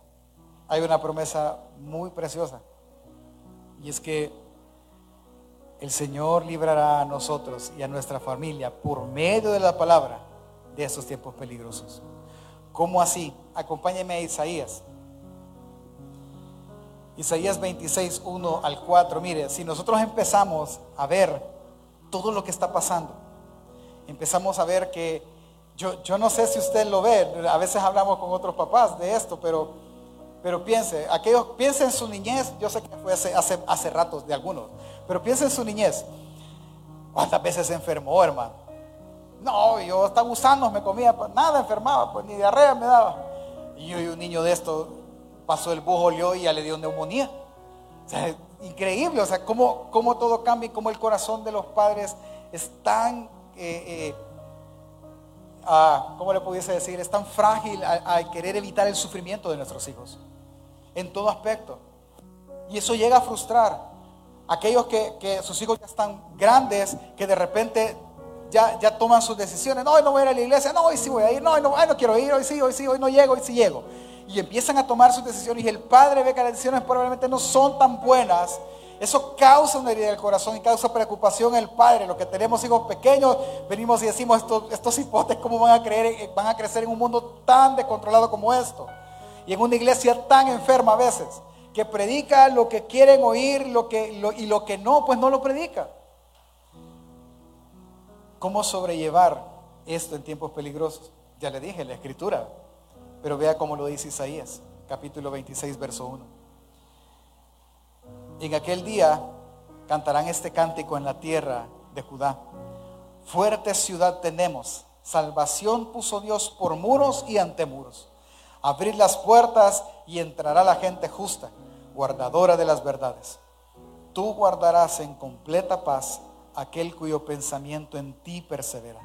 hay una promesa muy preciosa. Y es que el Señor librará a nosotros y a nuestra familia por medio de la palabra de esos tiempos peligrosos. ¿Cómo así? Acompáñeme a Isaías. Isaías 26, 1 al 4. Mire, si nosotros empezamos a ver todo lo que está pasando, empezamos a ver que, yo, yo no sé si usted lo ve, a veces hablamos con otros papás de esto, pero, pero piense, aquellos, piense en su niñez, yo sé que fue hace, hace, hace ratos de algunos, pero piense en su niñez. ¿Cuántas veces se enfermó, hermano? No, yo estaba usando, me comía, pues, nada enfermaba, pues ni diarrea me daba. Y yo, y un niño de esto pasó el bujo y ya le dio neumonía. O sea, increíble, o sea, cómo, cómo todo cambia y cómo el corazón de los padres es tan, eh, eh, ah, ¿cómo le pudiese decir? Es tan frágil al querer evitar el sufrimiento de nuestros hijos, en todo aspecto. Y eso llega a frustrar aquellos que, sus hijos ya están grandes, que de repente ya, ya toman sus decisiones. No, hoy no voy a ir a la iglesia, no, hoy sí voy a ir, no, hoy no, no quiero ir, hoy sí, hoy sí, hoy no llego, hoy sí llego. Y empiezan a tomar sus decisiones y el padre ve que las decisiones probablemente no son tan buenas. Eso causa una herida del corazón y causa preocupación en el padre. Los que tenemos hijos pequeños, venimos y decimos, estos, estos hipotes, ¿cómo van a, creer, van a crecer en un mundo tan descontrolado como esto? Y en una iglesia tan enferma a veces que predica lo que quieren oír lo que, y lo que no, pues no lo predica. ¿Cómo sobrellevar esto en tiempos peligrosos? Ya le dije, la escritura. Pero vea cómo lo dice Isaías, capítulo 26, verso 1. En aquel día cantarán este cántico en la tierra de Judá. Fuerte ciudad tenemos, salvación puso Dios por muros y ante muros. Abrir las puertas y entrará la gente justa guardadora de las verdades. Tú guardarás en completa paz aquel cuyo pensamiento en ti persevera,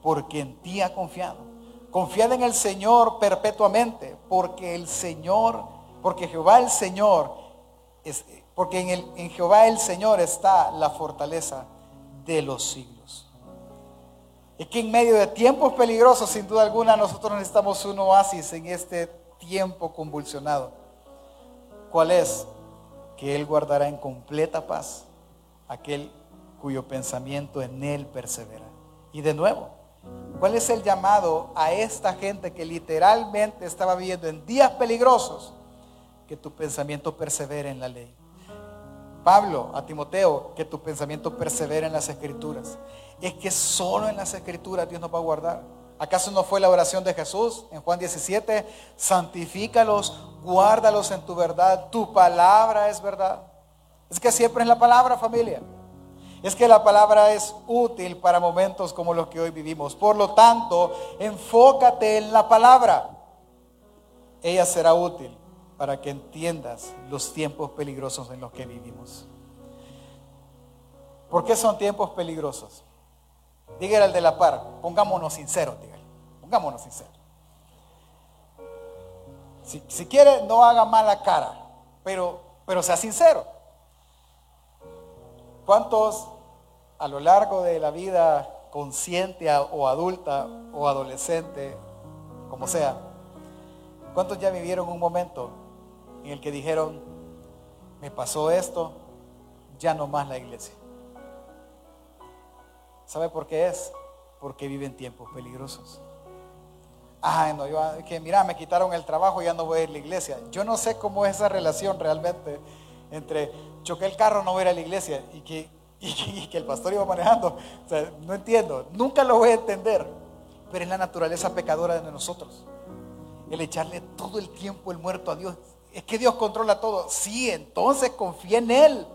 porque en ti ha confiado. Confiad en el Señor perpetuamente, porque el Señor, porque Jehová el Señor, es, porque en, el, en Jehová el Señor está la fortaleza de los siglos. Es que en medio de tiempos peligrosos, sin duda alguna, nosotros necesitamos un oasis en este tiempo convulsionado. ¿Cuál es? Que Él guardará en completa paz aquel cuyo pensamiento en Él persevera. Y de nuevo, ¿cuál es el llamado a esta gente que literalmente estaba viviendo en días peligrosos? Que tu pensamiento persevere en la ley. Pablo, a Timoteo, que tu pensamiento persevere en las escrituras. Es que solo en las escrituras Dios nos va a guardar. ¿Acaso no fue la oración de Jesús en Juan 17? Santifícalos, guárdalos en tu verdad, tu palabra es verdad. Es que siempre es la palabra, familia. Es que la palabra es útil para momentos como los que hoy vivimos. Por lo tanto, enfócate en la palabra. Ella será útil para que entiendas los tiempos peligrosos en los que vivimos. ¿Por qué son tiempos peligrosos? Dígale al de la par, pongámonos sinceros, dígale, pongámonos sinceros. Si, quiere, no haga mala cara, pero, pero sea sincero. ¿Cuántos a lo largo de la vida consciente o adulta o adolescente, como sea, cuántos ya vivieron un momento en el que dijeron, me pasó esto, ya no más la iglesia? ¿Sabe por qué es? Porque viven tiempos peligrosos. Ay, no, yo, que mira, me quitaron el trabajo, ya no voy a ir a la iglesia. Yo no sé cómo es esa relación realmente entre choqué el carro, no voy a ir a la iglesia y que, y el pastor iba manejando. No entiendo, nunca lo voy a entender. Pero es la naturaleza pecadora de nosotros. El echarle todo el tiempo el muerto a Dios. Es que Dios controla todo. Sí, entonces confía en Él.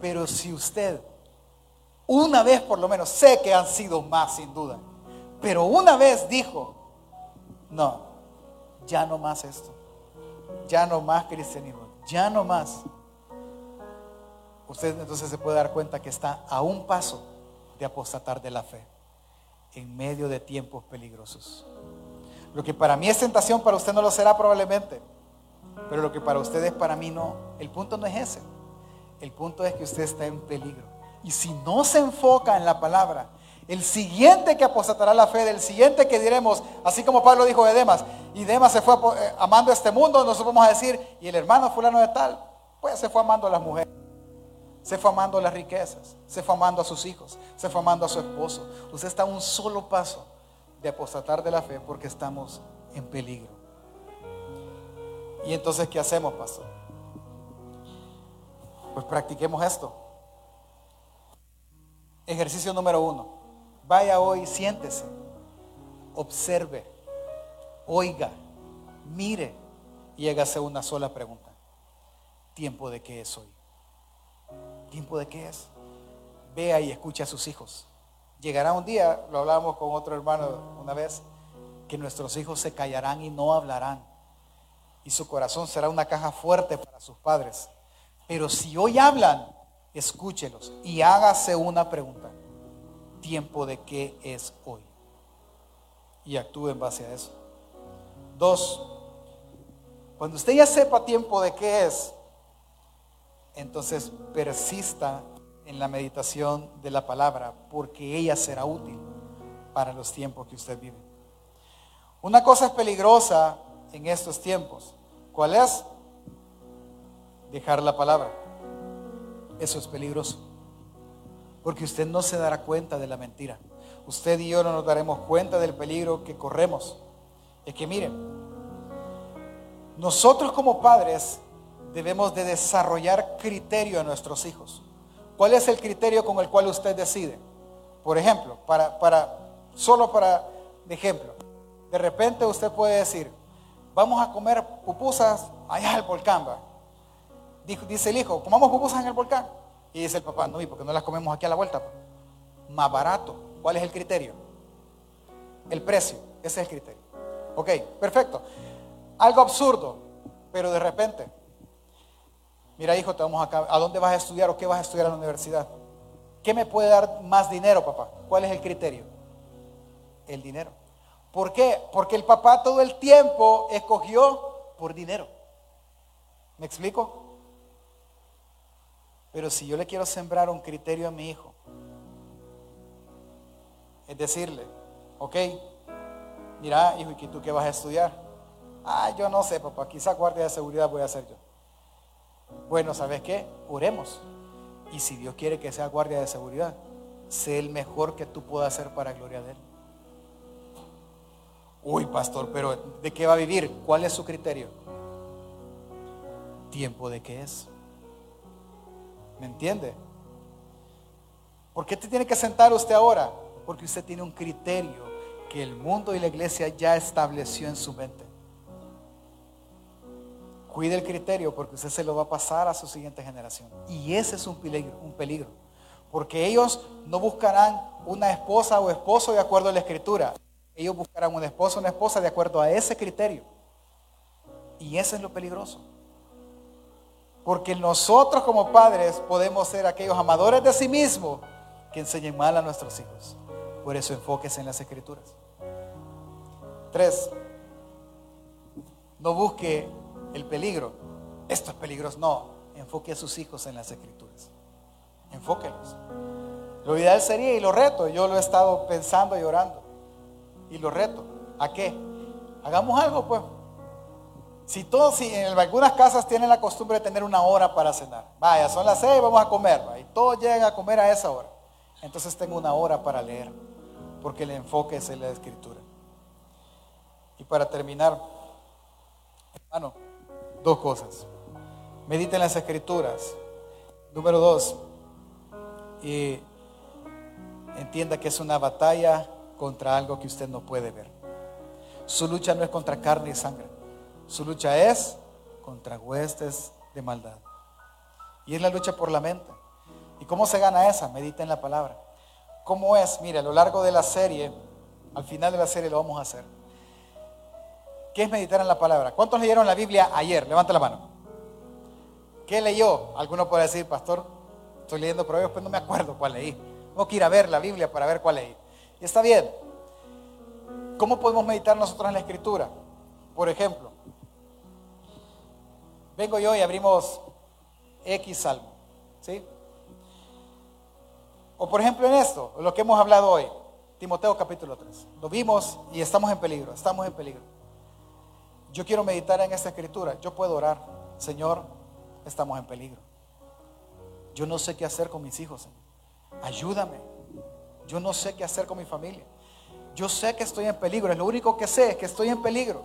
Pero si usted, una vez por lo menos, sé que han sido más sin duda, pero una vez dijo, no, ya no más esto, ya no más cristianismo, ya no más. Usted entonces se puede dar cuenta que está a un paso de apostatar de la fe en medio de tiempos peligrosos. Lo que para mí es tentación, para usted no lo será probablemente, pero lo que para usted es para mí no. El punto no es ese. El punto es que usted está en peligro. Y si no se enfoca en la palabra, el siguiente que apostatará la fe, del siguiente que diremos, así como Pablo dijo de Demas, y Demas se fue eh, amando este mundo, nosotros vamos a decir, y el hermano fulano de tal, pues se fue amando a las mujeres, se fue amando a las riquezas, se fue amando a sus hijos, se fue amando a su esposo. Usted está a un solo paso de apostatar de la fe porque estamos en peligro. Y entonces, ¿qué hacemos, pastor? Pues practiquemos esto. Ejercicio número uno. Vaya hoy, siéntese, observe, oiga, mire y hágase una sola pregunta. ¿Tiempo de qué es hoy? ¿Tiempo de qué es? Vea y escuche a sus hijos. Llegará un día, lo hablábamos con otro hermano una vez, que nuestros hijos se callarán y no hablarán. Y su corazón será una caja fuerte para sus padres. Pero si hoy hablan, escúchelos y hágase una pregunta. ¿Tiempo de qué es hoy? Y actúe en base a eso. Dos, cuando usted ya sepa tiempo de qué es, entonces persista en la meditación de la palabra, porque ella será útil para los tiempos que usted vive. Una cosa es peligrosa en estos tiempos. ¿Cuál es? dejar la palabra. Eso es peligroso. Porque usted no se dará cuenta de la mentira. Usted y yo no nos daremos cuenta del peligro que corremos. Es que miren, nosotros como padres debemos de desarrollar criterio a nuestros hijos. ¿Cuál es el criterio con el cual usted decide? Por ejemplo, para, para, solo para ejemplo, de repente usted puede decir, vamos a comer pupusas allá al volcán, dice el hijo, comamos pupusas en el volcán. Y dice el papá, no, ¿y por qué no las comemos aquí a la vuelta? Más barato. ¿Cuál es el criterio? El precio. Ese es el criterio. Ok, perfecto. Algo absurdo, pero de repente, mira hijo, te vamos acá, ¿a dónde vas a estudiar o qué vas a estudiar en la universidad? ¿Qué me puede dar más dinero, papá? ¿Cuál es el criterio? El dinero. ¿Por qué? Porque el papá todo el tiempo escogió por dinero. ¿Me explico? Pero si yo le quiero sembrar un criterio a mi hijo, es decirle, ok, mira, hijo, ¿y tú qué vas a estudiar? Ah, yo no sé, papá, quizá guardia de seguridad voy a ser yo. Bueno, ¿sabes qué? Oremos. Y si Dios quiere que sea guardia de seguridad, sé el mejor que tú puedas hacer para gloria de Él. Uy, pastor, pero ¿de qué va a vivir? ¿Cuál es su criterio? Tiempo de qué es. ¿Me entiende? ¿Por qué te tiene que sentar usted ahora? Porque usted tiene un criterio que el mundo y la iglesia ya estableció en su mente. Cuide el criterio porque usted se lo va a pasar a su siguiente generación. Y ese es un peligro, un peligro. Porque ellos no buscarán una esposa o esposo de acuerdo a la escritura. Ellos buscarán una esposa o una esposa de acuerdo a ese criterio. Y ese es lo peligroso. Porque nosotros como padres podemos ser aquellos amadores de sí mismos que enseñen mal a nuestros hijos. Por eso enfóquese en las escrituras. Tres, no busque el peligro. Esto es peligroso. No, enfoque a sus hijos en las escrituras. Enfóquelos. Lo ideal sería, y lo reto, yo lo he estado pensando y orando. Y lo reto. ¿A qué? Hagamos algo, pues. Si todos, si en algunas casas tienen la costumbre de tener una hora para cenar, vaya, son las seis, vamos a comer, y todos llegan a comer a esa hora. Entonces tengo una hora para leer. porque el enfoque es en la escritura. Y para terminar, hermano, dos cosas. Medita en las escrituras. Número dos, y entienda que es una batalla contra algo que usted no puede ver. Su lucha no es contra carne y sangre. Su lucha es contra huestes de maldad. Y es la lucha por la mente. ¿Y cómo se gana esa? Medita en la palabra. ¿Cómo es? Mire, a lo largo de la serie, al final de la serie lo vamos a hacer. ¿Qué es meditar en la palabra? ¿Cuántos leyeron la Biblia ayer? Levanta la mano. ¿Qué leyó? Alguno puede decir, pastor, estoy leyendo proverbios, pues no me acuerdo cuál leí. Tengo que ir a ver la Biblia para ver cuál leí. Y está bien. ¿Cómo podemos meditar nosotros en la escritura? Por ejemplo, vengo yo y abrimos X salmo. ¿Sí? O por ejemplo en esto, lo que hemos hablado hoy, Timoteo capítulo 3. Lo vimos y estamos en peligro, estamos en peligro. Yo quiero meditar en esta escritura. Yo puedo orar, Señor, estamos en peligro. Yo no sé qué hacer con mis hijos. Ayúdame. Yo no sé qué hacer con mi familia. Yo sé que estoy en peligro. Lo único que sé es que estoy en peligro.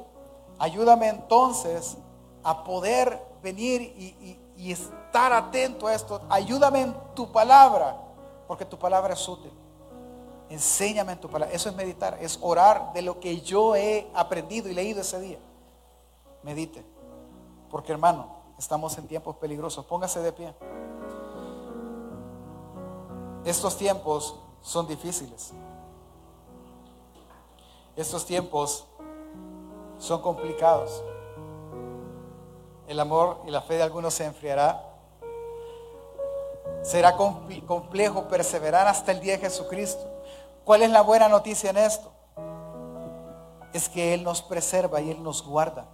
Ayúdame entonces a poder venir y, estar atento a esto. Ayúdame en tu palabra, porque tu palabra es útil. Enséñame en tu palabra. Eso es meditar, es orar de lo que yo he aprendido y leído ese día. Medite. Porque hermano, estamos en tiempos peligrosos. Póngase de pie. Estos tiempos son difíciles. Estos tiempos son complicados. El amor y la fe de algunos se enfriará. Será complejo perseverar hasta el día de Jesucristo. ¿Cuál es la buena noticia en esto? Es que Él nos preserva y Él nos guarda.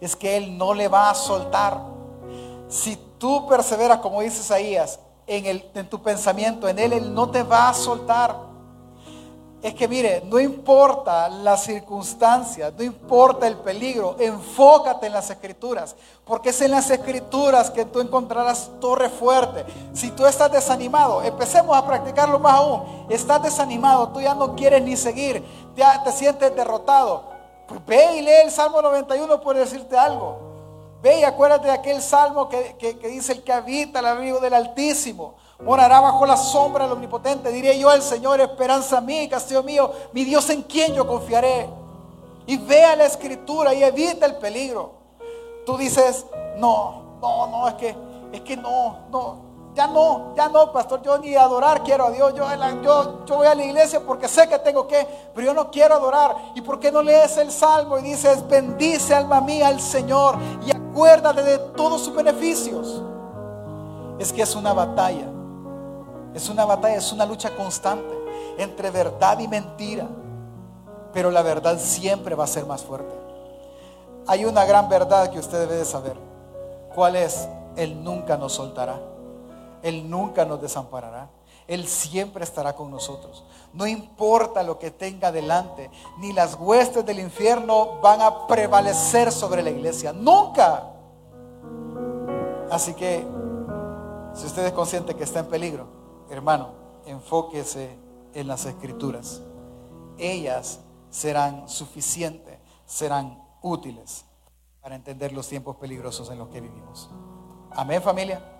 Es que Él no le va a soltar. Si tú perseveras, como dice Isaías, en, el, en tu pensamiento, en Él, Él no te va a soltar. Es que mire, no importa las circunstancias, no importa el peligro, enfócate en las escrituras, porque es en las escrituras que tú encontrarás torre fuerte. Si tú estás desanimado, empecemos a practicarlo más aún. Estás desanimado, tú ya no quieres ni seguir, ya te sientes derrotado. Ve y lee el Salmo 91 por decirte algo. Ve y acuérdate de aquel salmo que, dice el que habita el abrigo del Altísimo. Morará bajo la sombra del Omnipotente. Diré yo al Señor, esperanza mía, castillo mío, mi Dios en quien yo confiaré. Y vea la escritura y evita el peligro. Tú dices, no, no, no, es que, es que no, no, ya no, ya no, pastor, yo ni adorar quiero a Dios. Yo, yo, voy a la iglesia porque sé que tengo que, pero yo no quiero adorar. ¿Y por qué no lees el salmo y dices, bendice alma mía al Señor y acuérdate de todos sus beneficios? Es que es una batalla. Es una batalla, es una lucha constante entre verdad y mentira. Pero la verdad siempre va a ser más fuerte. Hay una gran verdad que usted debe de saber. ¿Cuál es? Él nunca nos soltará. Él nunca nos desamparará. Él siempre estará con nosotros. No importa lo que tenga delante, ni las huestes del infierno van a prevalecer sobre la iglesia. Nunca. Así que, si usted es consciente que está en peligro, hermano, enfóquese en las escrituras. Ellas serán suficientes, serán útiles para entender los tiempos peligrosos en los que vivimos. Amén familia.